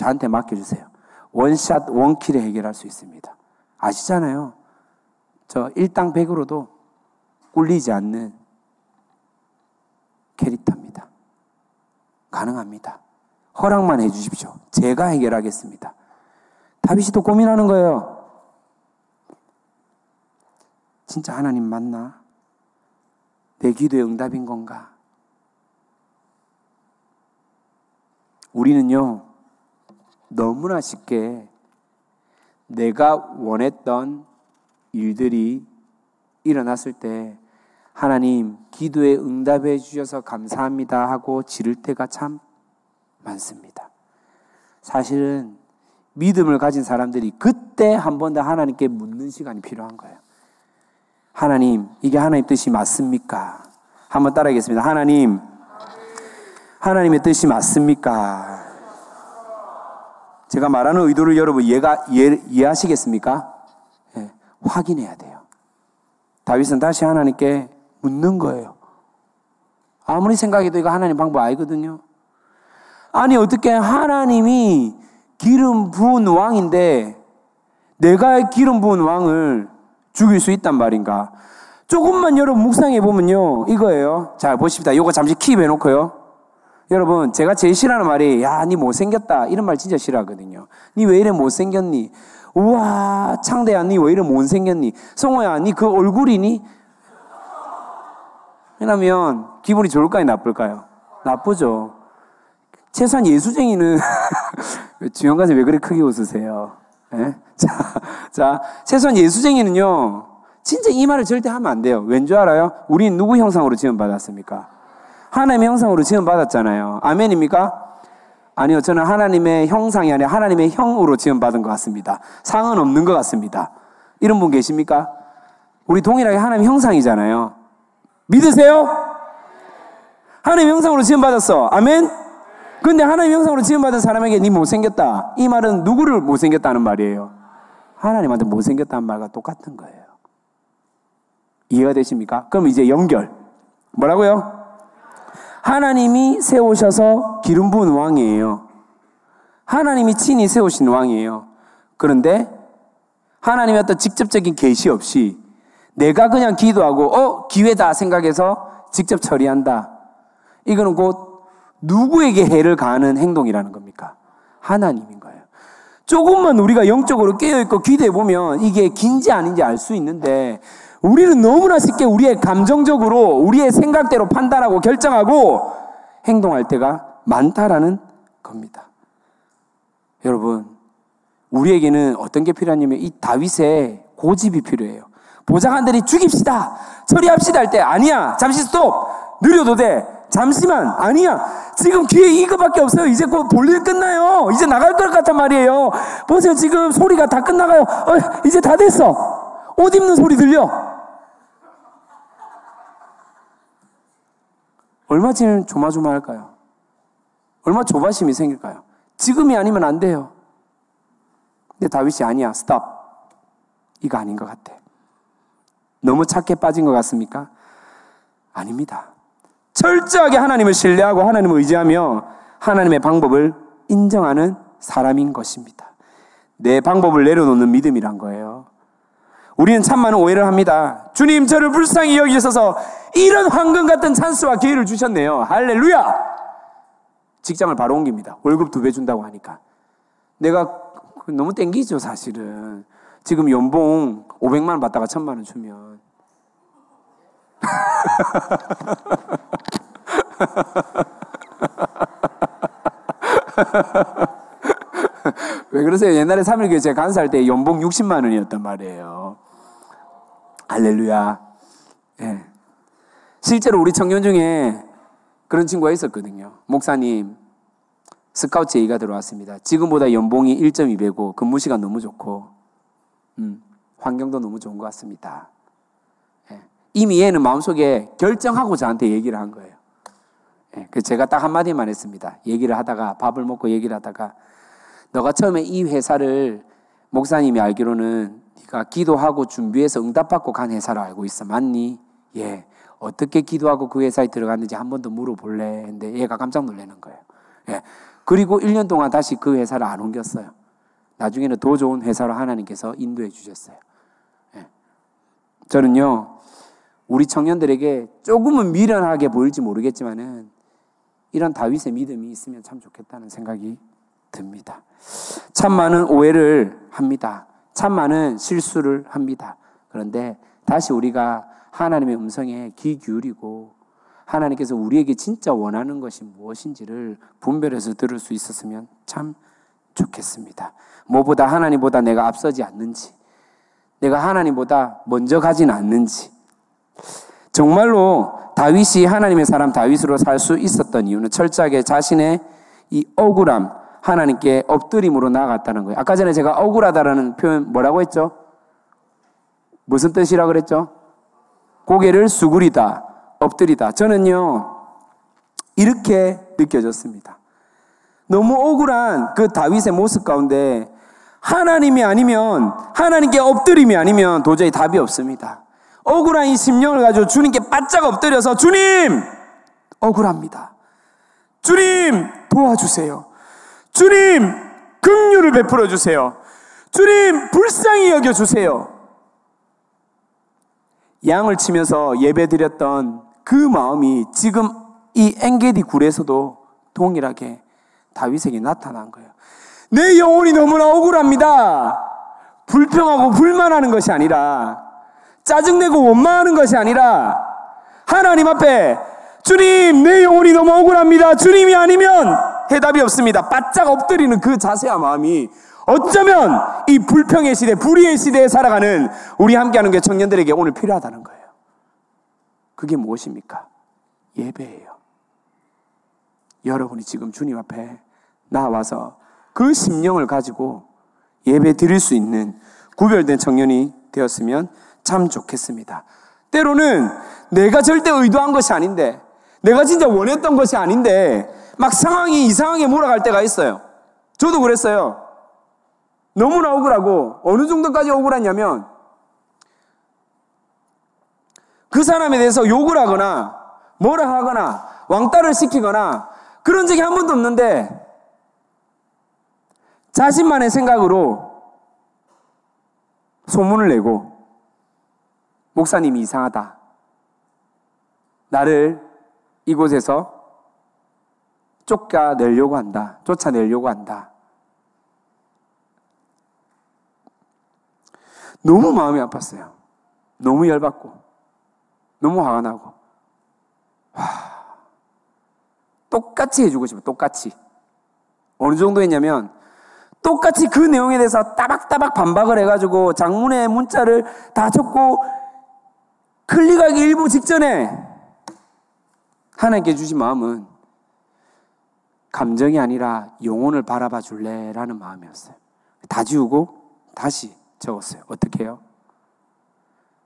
저한테 맡겨주세요. 원샷, 원킬에 해결할 수 있습니다. 아시잖아요. 저 일당 백으로도 꿀리지 않는 캐릭터입니다. 가능합니다. 허락만 해 주십시오. 제가 해결하겠습니다. 다윗이 또 고민하는 거예요. 진짜 하나님 맞나? 내 기도의 응답인 건가? 우리는요, 너무나 쉽게 내가 원했던 일들이 일어났을 때 하나님 기도에 응답해 주셔서 감사합니다 하고 지를 때가 참 많습니다. 사실은 믿음을 가진 사람들이 그때 한 번 더 하나님께 묻는 시간이 필요한 거예요. 하나님, 이게 하나님 뜻이 맞습니까? 한번 따라하겠습니다. 하나님, 하나님의 뜻이 맞습니까? 제가 말하는 의도를 여러분 이해가, 이해, 이해하시겠습니까? 네, 확인해야 돼요. 다윗은 다시 하나님께 묻는 거예요. 아무리 생각해도 이거 하나님 방법 아니거든요. 아니, 어떻게 하나님이 기름 부은 왕인데 내가 기름 부은 왕을 죽일 수 있단 말인가? 조금만 여러분 묵상해 보면요. 이거예요. 자, 보십시다. 요거 잠시 킵해 놓고요. 여러분, 제가 제일 싫어하는 말이, 야, 니 못생겼다. 이런 말 진짜 싫어하거든요. 니 왜 이래 못생겼니? 우와, 창대야, 니 왜 이래 못생겼니? 성호야, 니 그 얼굴이니? 왜냐면, 기분이 좋을까요, 나쁠까요? 나쁘죠. 최소한 예수쟁이는, 주영가님 왜 그래 크게 웃으세요? 예? 자, 자, 최소한 예수쟁이는요, 진짜 이 말을 절대 하면 안 돼요. 왠 줄 알아요? 우린 누구 형상으로 지원받았습니까? 하나님의 형상으로 지원받았잖아요. 아멘입니까? 아니요, 저는 하나님의 형상이 아니라 하나님의 형으로 지원받은 것 같습니다. 상은 없는 것 같습니다. 이런 분 계십니까? 우리 동일하게 하나님 형상이잖아요. 믿으세요? 하나님 형상으로 지원받았어. 아멘? 근데 하나님 형상으로 지원받은 사람에게 니 못생겼다. 이 말은 누구를 못생겼다는 말이에요? 하나님한테 못생겼다는 말과 똑같은 거예요. 이해가 되십니까? 그럼 이제 연결. 뭐라고요? 하나님이 세우셔서 기름 부은 왕이에요. 하나님이 친히 세우신 왕이에요. 그런데 하나님의 어떤 직접적인 계시 없이 내가 그냥 기도하고 어 기회다 생각해서 직접 처리한다. 이거는 곧 누구에게 해를 가하는 행동이라는 겁니까? 하나님인 거예요. 조금만 우리가 영적으로 깨어 있고 기도해 보면 이게 긴지 아닌지 알 수 있는데 우리는 너무나 쉽게 우리의 감정적으로 우리의 생각대로 판단하고 결정하고 행동할 때가 많다라는 겁니다. 여러분, 우리에게는 어떤 게 필요하냐면 이 다윗의 고집이 필요해요. 보좌관들이 죽입시다. 처리합시다 할 때 아니야. 잠시 스톱. 느려도 돼. 잠시만. 아니야. 지금 기회 이거밖에 없어요. 이제 곧 볼일 끝나요. 이제 나갈 것 같단 말이에요. 보세요. 지금 소리가 다 끝나가요. 어, 이제 다 됐어. 옷 입는 소리 들려. 얼마쯤 조마조마할까요? 얼마 조바심이 생길까요? 지금이 아니면 안 돼요. 근데 다윗이 아니야. 스탑. 이거 아닌 것 같아. 너무 착해 빠진 것 같습니까? 아닙니다. 철저하게 하나님을 신뢰하고 하나님을 의지하며 하나님의 방법을 인정하는 사람인 것입니다. 내 방법을 내려놓는 믿음이란 거예요. 우리는 참 많은 오해를 합니다. 주님, 저를 불쌍히 여기셔서 이런 황금 같은 찬스와 기회를 주셨네요. 할렐루야! 직장을 바로 옮깁니다. 월급 두 배 준다고 하니까. 내가 너무 땡기죠, 사실은. 지금 연봉 500만 원 받다가 1000만 원 주면. 왜 그러세요? 옛날에 3일교회 제가 간사할 때 연봉 60만 원이었단 말이에요. 할렐루야. 예. 실제로 우리 청년 중에 그런 친구가 있었거든요. 목사님, 스카우트 제의가 들어왔습니다. 지금보다 연봉이 1.2배고 근무 시간 너무 좋고, 음, 환경도 너무 좋은 것 같습니다. 예. 이미 얘는 마음속에 결정하고 저한테 얘기를 한 거예요. 예. 그 제가 딱 한마디만 했습니다. 얘기를 하다가, 밥을 먹고 얘기를 하다가, 너가 처음에 이 회사를 목사님이 알기로는 네가 기도하고 준비해서 응답받고 간 회사로 알고 있어. 맞니? 예. 어떻게 기도하고 그 회사에 들어갔는지 한 번 더 물어볼래. 근데 얘가 깜짝 놀라는 거예요. 예. 그리고 1년 동안 다시 그 회사를 안 옮겼어요. 나중에는 더 좋은 회사로 하나님께서 인도해 주셨어요. 예. 저는요, 우리 청년들에게 조금은 미련하게 보일지 모르겠지만은 이런 다윗의 믿음이 있으면 참 좋겠다는 생각이 듭니다. 참 많은 오해를 합니다. 참 많은 실수를 합니다. 그런데 다시 우리가 하나님의 음성에 귀 기울이고 하나님께서 우리에게 진짜 원하는 것이 무엇인지를 분별해서 들을 수 있었으면 참 좋겠습니다. 뭐보다 하나님보다 내가 앞서지 않는지, 내가 하나님보다 먼저 가진 않는지, 정말로 다윗이 하나님의 사람 다윗으로 살 수 있었던 이유는 철저하게 자신의 이 억울함, 하나님께 엎드림으로 나아갔다는 거예요. 아까 전에 제가 억울하다라는 표현 뭐라고 했죠? 무슨 뜻이라 그랬죠? 고개를 수그리다, 엎드리다. 저는요, 이렇게 느껴졌습니다. 너무 억울한 그 다윗의 모습 가운데 하나님이 아니면, 하나님께 엎드림이 아니면 도저히 답이 없습니다. 억울한 이 심령을 가지고 주님께 바짝 엎드려서 주님! 억울합니다. 주님! 도와주세요. 주님! 긍휼을 베풀어 주세요. 주님! 불쌍히 여겨 주세요. 양을 치면서 예배 드렸던 그 마음이 지금 이 엔게디 굴에서도 동일하게 다윗에게 나타난 거예요. 내 영혼이 너무나 억울합니다. 불평하고 불만하는 것이 아니라 짜증내고 원망하는 것이 아니라 하나님 앞에 주님 내 영혼이 너무 억울합니다. 주님이 아니면 해답이 없습니다. 바짝 엎드리는 그 자세와 마음이 어쩌면 이 불평의 시대, 불의의 시대에 살아가는 우리 함께하는 게 청년들에게 오늘 필요하다는 거예요. 그게 무엇입니까? 예배예요. 여러분이 지금 주님 앞에 나와서 그 심령을 가지고 예배 드릴 수 있는 구별된 청년이 되었으면 참 좋겠습니다. 때로는 내가 절대 의도한 것이 아닌데, 내가 진짜 원했던 것이 아닌데, 막 상황이 이상하게 몰아갈 때가 있어요. 저도 그랬어요. 너무나 억울하고, 어느 정도까지 억울하냐면, 그 사람에 대해서 욕을 하거나, 뭐라 하거나, 왕따를 시키거나, 그런 적이 한 번도 없는데, 자신만의 생각으로 소문을 내고, 목사님이 이상하다. 나를 이곳에서 쫓아내려고 한다. 쫓아내려고 한다. 너무 마음이 아팠어요. 너무 열받고, 너무 화가 나고. 와, 똑같이 해주고 싶어, 똑같이. 어느 정도 했냐면, 똑같이 그 내용에 대해서 따박따박 반박을 해가지고 장문의 문자를 다 적고 클릭하기 일부 직전에 하나님께 주신 마음은 감정이 아니라 영혼을 바라봐 줄래라는 마음이었어요. 다 지우고 다시 적었어요. 어떻게 해요?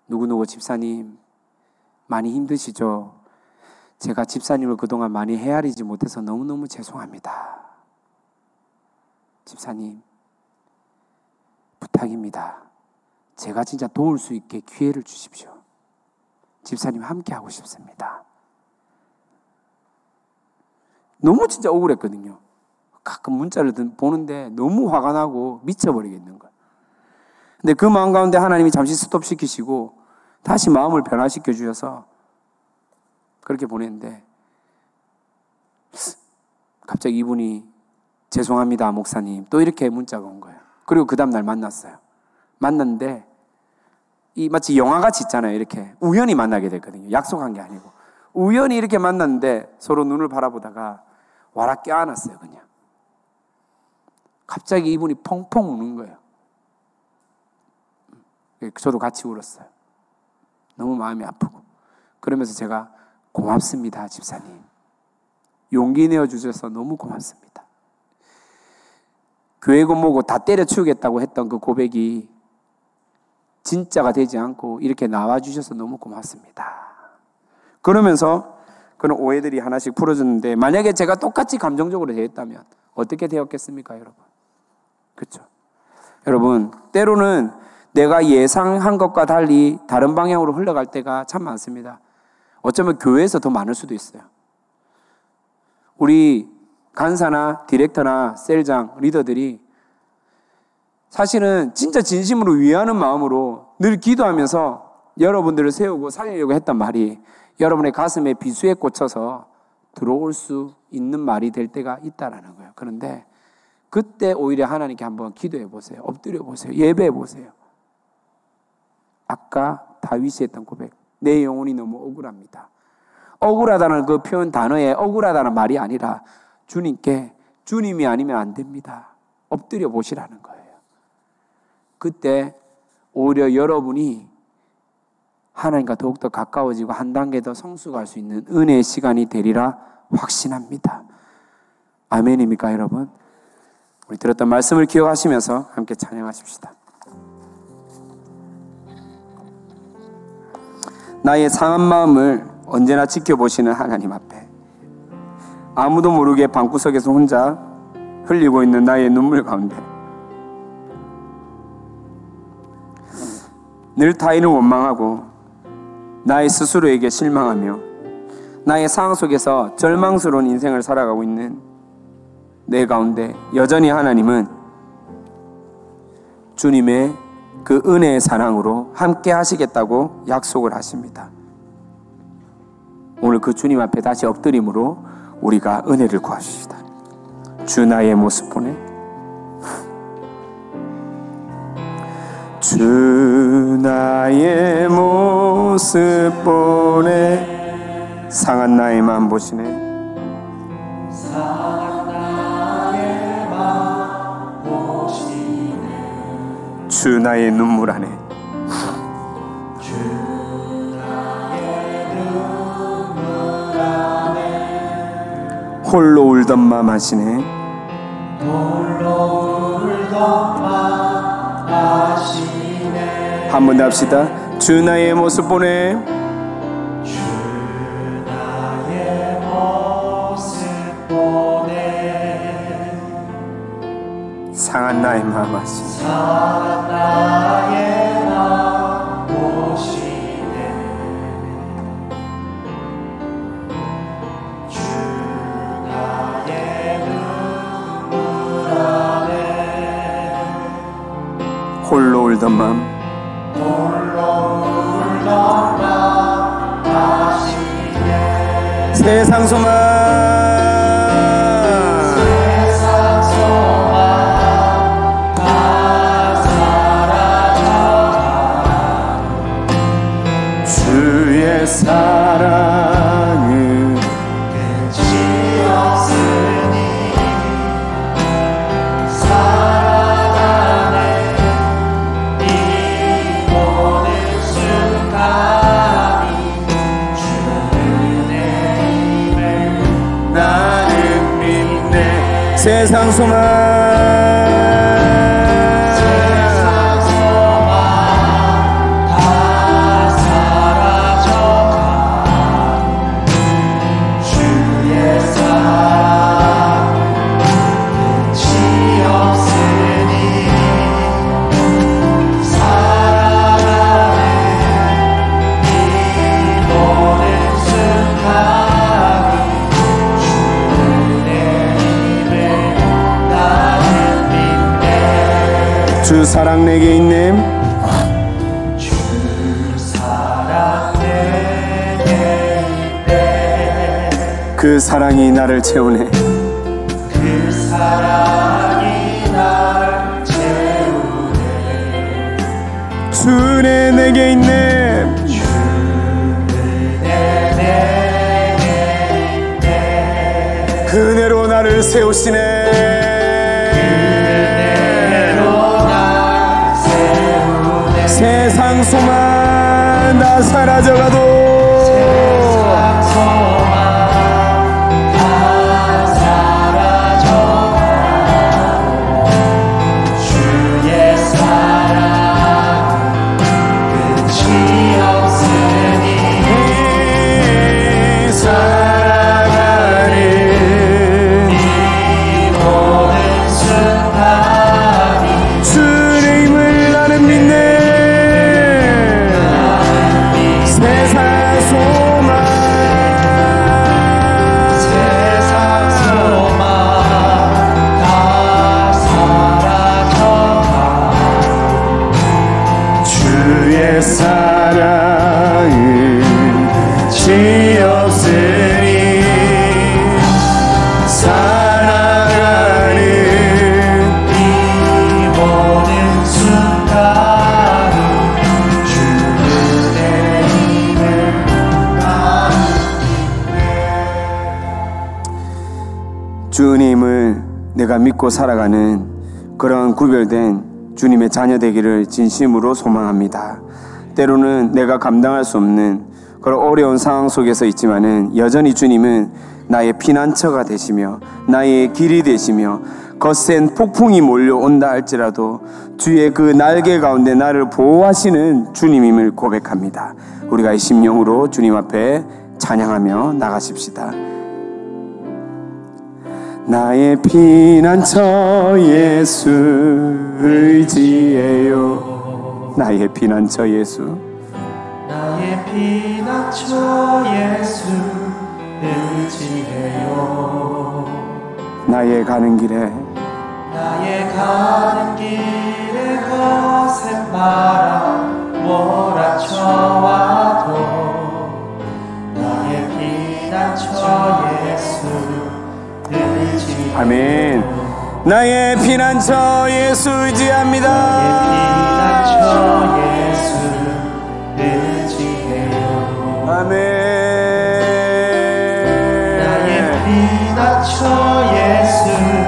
누구누구 집사님 많이 힘드시죠? 제가 집사님을 그동안 많이 헤아리지 못해서 너무너무 죄송합니다. 집사님, 부탁입니다. 제가 진짜 도울 수 있게 기회를 주십시오. 집사님 함께 하고 싶습니다. 너무 진짜 억울했거든요. 가끔 문자를 보는데 너무 화가 나고 미쳐버리겠는 거예요. 근데 그 마음 가운데 하나님이 잠시 스톱시키시고 다시 마음을 변화시켜 주셔서 그렇게 보냈는데 갑자기 이분이 죄송합니다, 목사님. 또 이렇게 문자가 온 거예요. 그리고 그 다음 날 만났어요. 만났는데 이 마치 영화같이 있잖아요. 이렇게 우연히 만나게 됐거든요. 약속한 게 아니고 우연히 이렇게 만났는데 서로 눈을 바라보다가 와라 껴안았어요. 그냥 갑자기 이분이 펑펑 우는 거예요. 예, 저도 같이 울었어요. 너무 마음이 아프고 그러면서 제가 고맙습니다, 집사님. 용기 내어 주셔서 너무 고맙습니다. 교회 공모고 다 때려치우겠다고 했던 그 고백이 진짜가 되지 않고 이렇게 나와 주셔서 너무 고맙습니다. 그러면서 그런 오해들이 하나씩 풀어졌는데 만약에 제가 똑같이 감정적으로 대했다면 어떻게 되었겠습니까, 여러분? 그렇죠? 여러분, 때로는 내가 예상한 것과 달리 다른 방향으로 흘러갈 때가 참 많습니다. 어쩌면 교회에서 더 많을 수도 있어요. 우리 간사나 디렉터나 셀장, 리더들이 사실은 진짜 진심으로 위하는 마음으로 늘 기도하면서 여러분들을 세우고 살리려고 했단 말이 여러분의 가슴에 비수에 꽂혀서 들어올 수 있는 말이 될 때가 있다라는 거예요. 그런데 그때 오히려 하나님께 한번 기도해 보세요. 엎드려 보세요. 예배해 보세요. 아까 다윗이 했던 고백. 내 영혼이 너무 억울합니다. 억울하다는 그 표현 단어에 억울하다는 말이 아니라 주님께 주님이 아니면 안 됩니다. 엎드려 보시라는 거예요. 그때 오히려 여러분이 하나님과 더욱더 가까워지고 한 단계 더 성숙할 수 있는 은혜의 시간이 되리라 확신합니다. 아멘입니까, 여러분? 우리 들었던 말씀을 기억하시면서 함께 찬양하십시다. 나의 상한 마음을 언제나 지켜보시는 하나님 앞에 아무도 모르게 방구석에서 혼자 흘리고 있는 나의 눈물 가운데 늘 타인을 원망하고 나의 스스로에게 실망하며 나의 상황 속에서 절망스러운 인생을 살아가고 있는 내 가운데 여전히 하나님은 주님의 그 은혜의 사랑으로 함께 하시겠다고 약속을 하십니다. 오늘 그 주님 앞에 다시 엎드림으로 우리가 은혜를 구하십시다. 주 나의 모습 보내. 주 나의 모습 보내 상한 나의 마음 보시네 주 나의 눈물 안에 홀로 울던 맘 하시네 한번 더 합시다. 주 나의 모습 보내. 상한 나의 마음 보시네. 세상 소망 사랑이 나를 채우네. 그 사랑이 나를 채우네 주내 내게 있네. 그대로 나를 세우시네. 세상 소망 다 사라져가도 믿고 살아가는 그런 구별된 주님의 자녀 되기를 진심으로 소망합니다. 때로는 내가 감당할 수 없는 그런 어려운 상황 속에서 있지만은 여전히 주님은 나의 피난처가 되시며 나의 길이 되시며 거센 폭풍이 몰려온다 할지라도 주의 그 날개 가운데 나를 보호하시는 주님임을 고백합니다. 우리가 이 심령으로 주님 앞에 찬양하며 나가십시다. 나의 피난처 예수 의지해요. 나의 피난처 예수. 나의 피난처 예수 의지해요. 나의 가는 길에 나의 가는 길에 거센 바람 몰아쳐와도 나의 피난처 예수 아멘. 나의 피난처 예수 의지합니다. 피난처 예수 의지해요. 아멘. 나의 피난처 예수.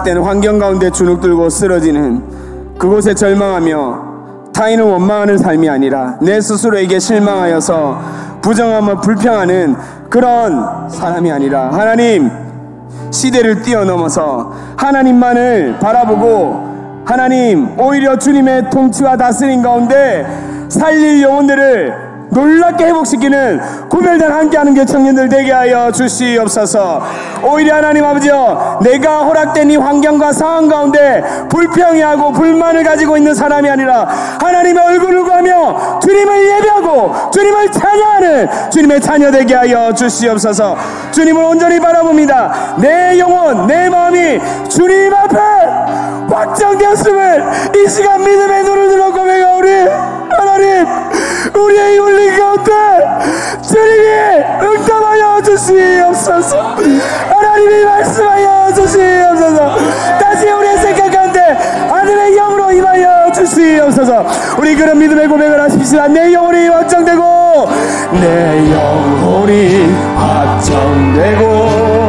쇠락된 환경 가운데 주눅들고 쓰러지는 그곳에 절망하며 타인을 원망하는 삶이 아니라 내 스스로에게 실망하여서 부정하며 불평하는 그런 사람이 아니라 하나님 시대를 뛰어넘어서 하나님만을 바라보고 하나님 오히려 주님의 통치와 다스림 가운데 살릴 영혼들을 놀랍게 회복시키는 구별단 함께하는 교 청년들 되게 하여 주시옵소서. 오히려 하나님 아버지여, 내가 허락된 이 환경과 상황 가운데 불평해하고 불만을 가지고 있는 사람이 아니라 하나님의 얼굴을 구하며 주님을 예배하고 주님을 찬양하는 주님의 자녀 되게 하여 주시옵소서. 주님을 온전히 바라봅니다. 내 영혼, 내 마음이 주님 앞에 확정되었음을 이 시간 믿음의 눈을 들어 고백하오리. 하나님 우리의 울린 가운데 주님이 응답하여 주시옵소서. 하나님이 말씀하여 주시옵소서. 다시 우리의 생각 가운데 하늘의 영으로 임하여 주시옵소서. 우리 그런 믿음의 고백을 하십시다. 내 영혼이 확정되고 내 영혼이 확정되고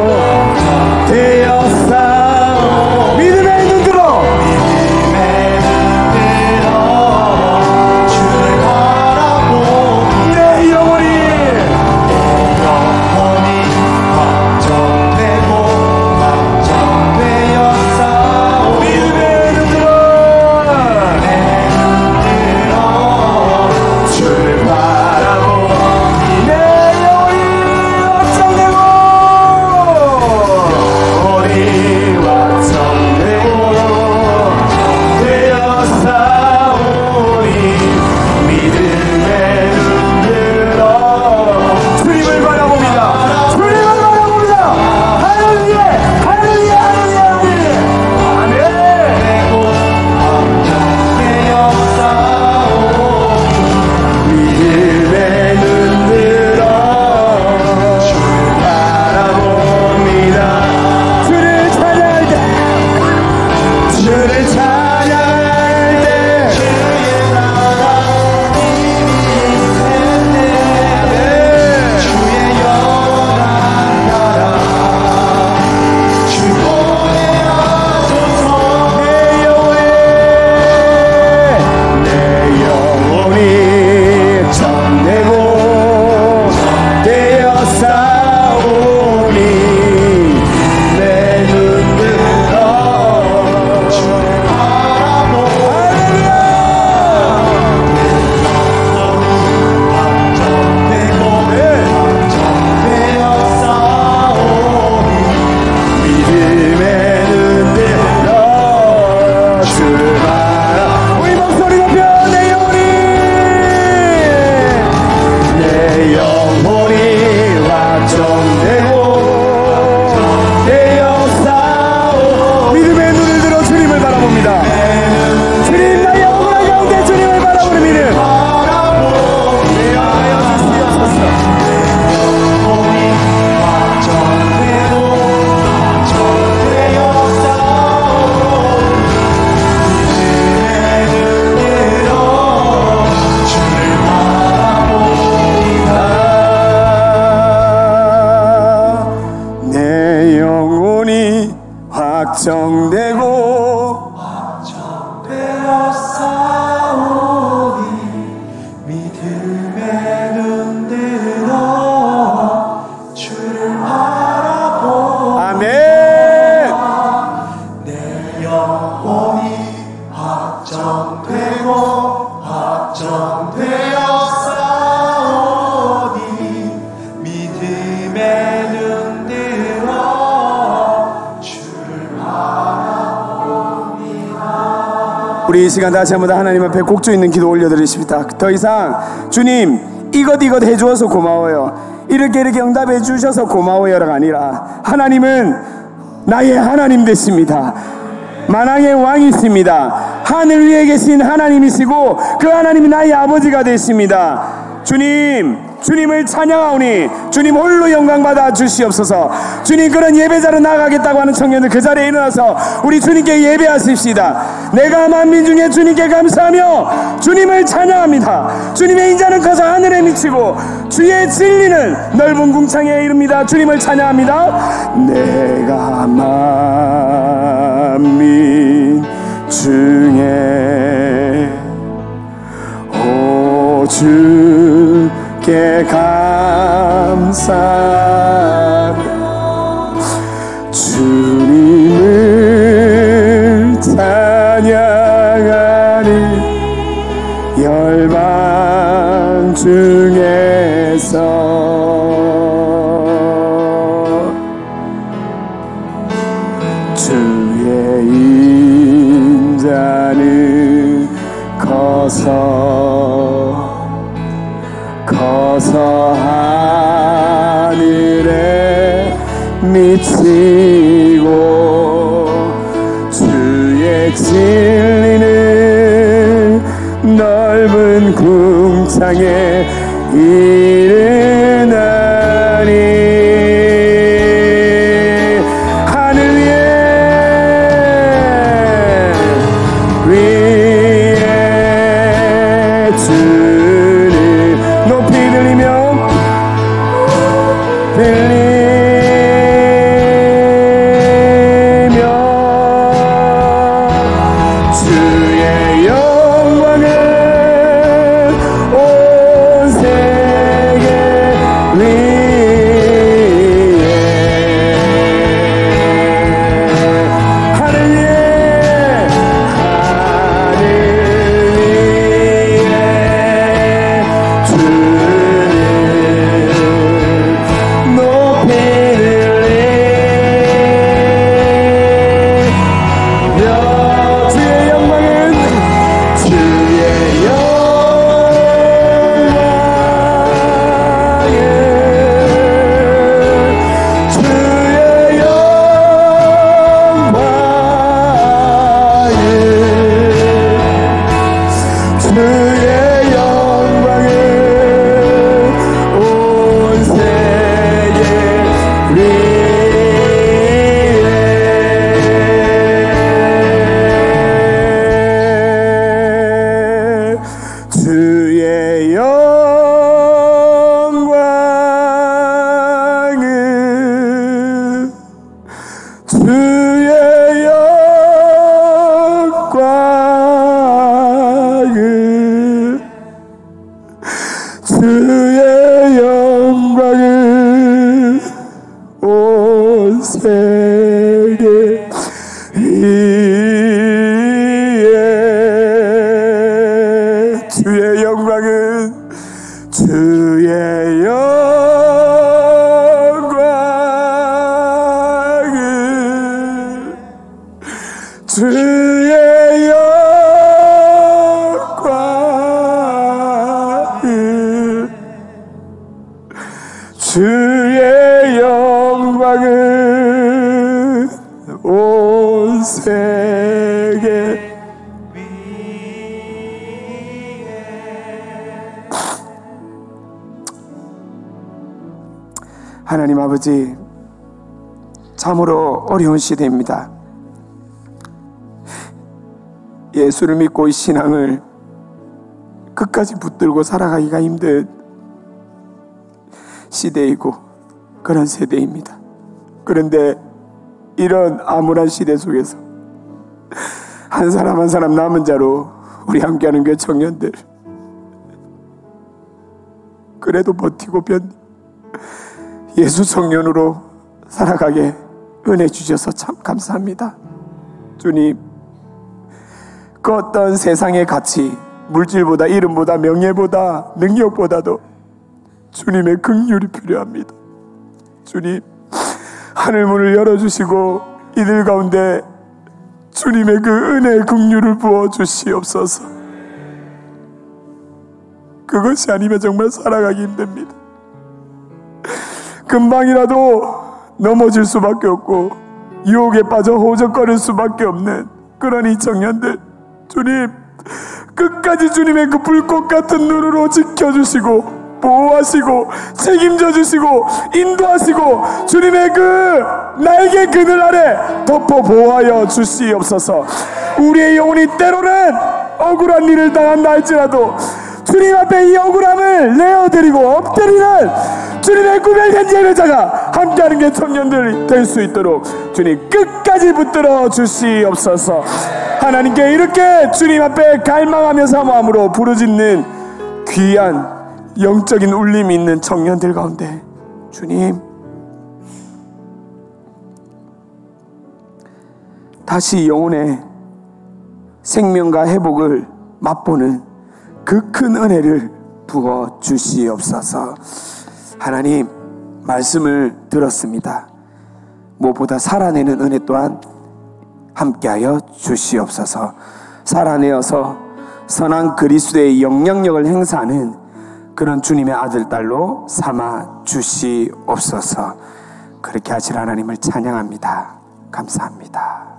시간 다시 한번 더 하나님 앞에 곡조 있는 기도 올려드리십니다. 더 이상 주님 이것 이것 해주어서 고마워요. 이렇게 이렇게 응답해 주셔서 고마워요가 아니라 하나님은 나의 하나님 되십니다. 만왕의 왕이십니다. 하늘 위에 계신 하나님이시고 그 하나님이 나의 아버지가 되십니다. 주님, 주님을 찬양하오니 주님 홀로 영광 받아 주시옵소서. 주님 그런 예배자로 나가겠다고 하는 청년들 그 자리에 일어나서 우리 주님께 예배하십시다. 내가 만민 중에 주님께 감사하며 주님을 찬양합니다. 주님의 인자는 커서 하늘에 미치고 주의 진리는 넓은 궁창에 이릅니다. 주님을 찬양합니다. 내가 만민 중에 오주 께 감사 주님을 찬양하니 열방 중에서 미치고 주의 진리는 넓은 궁창에 이 아버지 참으로 어려운 시대입니다. 예수를 믿고 이 신앙을 끝까지 붙들고 살아가기가 힘든 시대이고 그런 세대입니다. 그런데 이런 암울한 시대 속에서 한 사람 한 사람 남은 자로 우리 함께하는 교회 청년들 그래도 버티고 변 예수 청년으로 살아가게 은혜 주셔서 참 감사합니다. 주님 그 어떤 세상의 가치 물질보다 이름보다 명예보다 능력보다도 주님의 긍휼이 필요합니다. 주님 하늘 문을 열어주시고 이들 가운데 주님의 그 은혜의 긍휼을 부어 주시옵소서. 그것이 아니면 정말 살아가기 힘듭니다. 금방이라도 넘어질 수밖에 없고 유혹에 빠져 호적거릴 수밖에 없는 그런 이 청년들 주님 끝까지 주님의 그 불꽃 같은 눈으로 지켜주시고 보호하시고 책임져 주시고 인도하시고 주님의 그 날개 그늘 아래 덮어 보호하여 주시옵소서. 우리의 영혼이 때로는 억울한 일을 당한다 할지라도 주님 앞에 이 억울함을 내어드리고 엎드리는 주님의 구별된 예배자가 함께하는 게 청년들이 될 수 있도록 주님 끝까지 붙들어 주시옵소서. 하나님께 이렇게 주님 앞에 갈망하며 사모함으로 부르짖는 귀한 영적인 울림이 있는 청년들 가운데 주님 다시 영혼의 생명과 회복을 맛보는 그 큰 은혜를 부어 주시옵소서. 하나님 말씀을 들었습니다. 무엇보다 살아내는 은혜 또한 함께하여 주시옵소서. 살아내어서 선한 그리스도의 영향력을 행사하는 그런 주님의 아들 딸로 삼아 주시옵소서. 그렇게 하실 하나님을 찬양합니다. 감사합니다.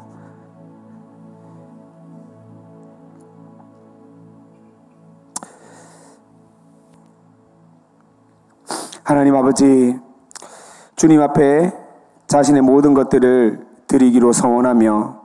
하나님 아버지, 주님 앞에 자신의 모든 것들을 드리기로 서원하며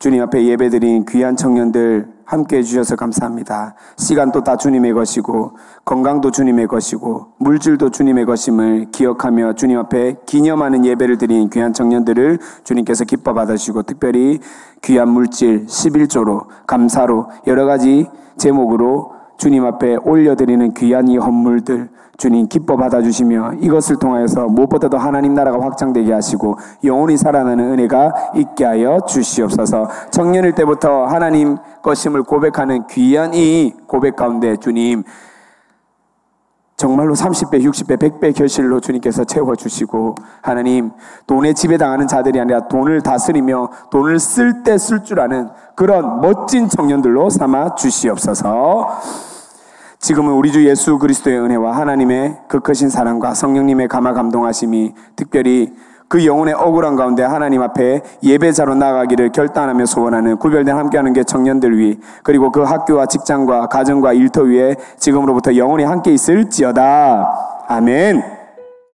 주님 앞에 예배드린 귀한 청년들 함께 해주셔서 감사합니다. 시간도 다 주님의 것이고, 건강도 주님의 것이고, 물질도 주님의 것임을 기억하며 주님 앞에 기념하는 예배를 드린 귀한 청년들을 주님께서 기뻐 받으시고, 특별히 귀한 물질 11조로, 감사로, 여러 가지 제목으로 주님 앞에 올려드리는 귀한 이 헌물들, 주님 기뻐 받아주시며 이것을 통하여서 무엇보다도 하나님 나라가 확장되게 하시고 영원히 살아나는 은혜가 있게 하여 주시옵소서. 청년일 때부터 하나님 것임을 고백하는 귀한 이 고백 가운데 주님 정말로 30배, 60배, 100배 결실로 주님께서 채워주시고 하나님 돈에 지배당하는 자들이 아니라 돈을 다스리며 돈을 쓸 때 쓸 줄 아는 그런 멋진 청년들로 삼아 주시옵소서 지금은 우리 주 예수 그리스도의 은혜와 하나님의 그 크신 사랑과 성령님의 감화 감동하심이 특별히 그 영혼의 억울한 가운데 하나님 앞에 예배자로 나가기를 결단하며 소원하는 구별된 함께하는 게 청년들 위 그리고 그 학교와 직장과 가정과 일터 위에 지금으로부터 영원히 함께 있을지어다 아멘.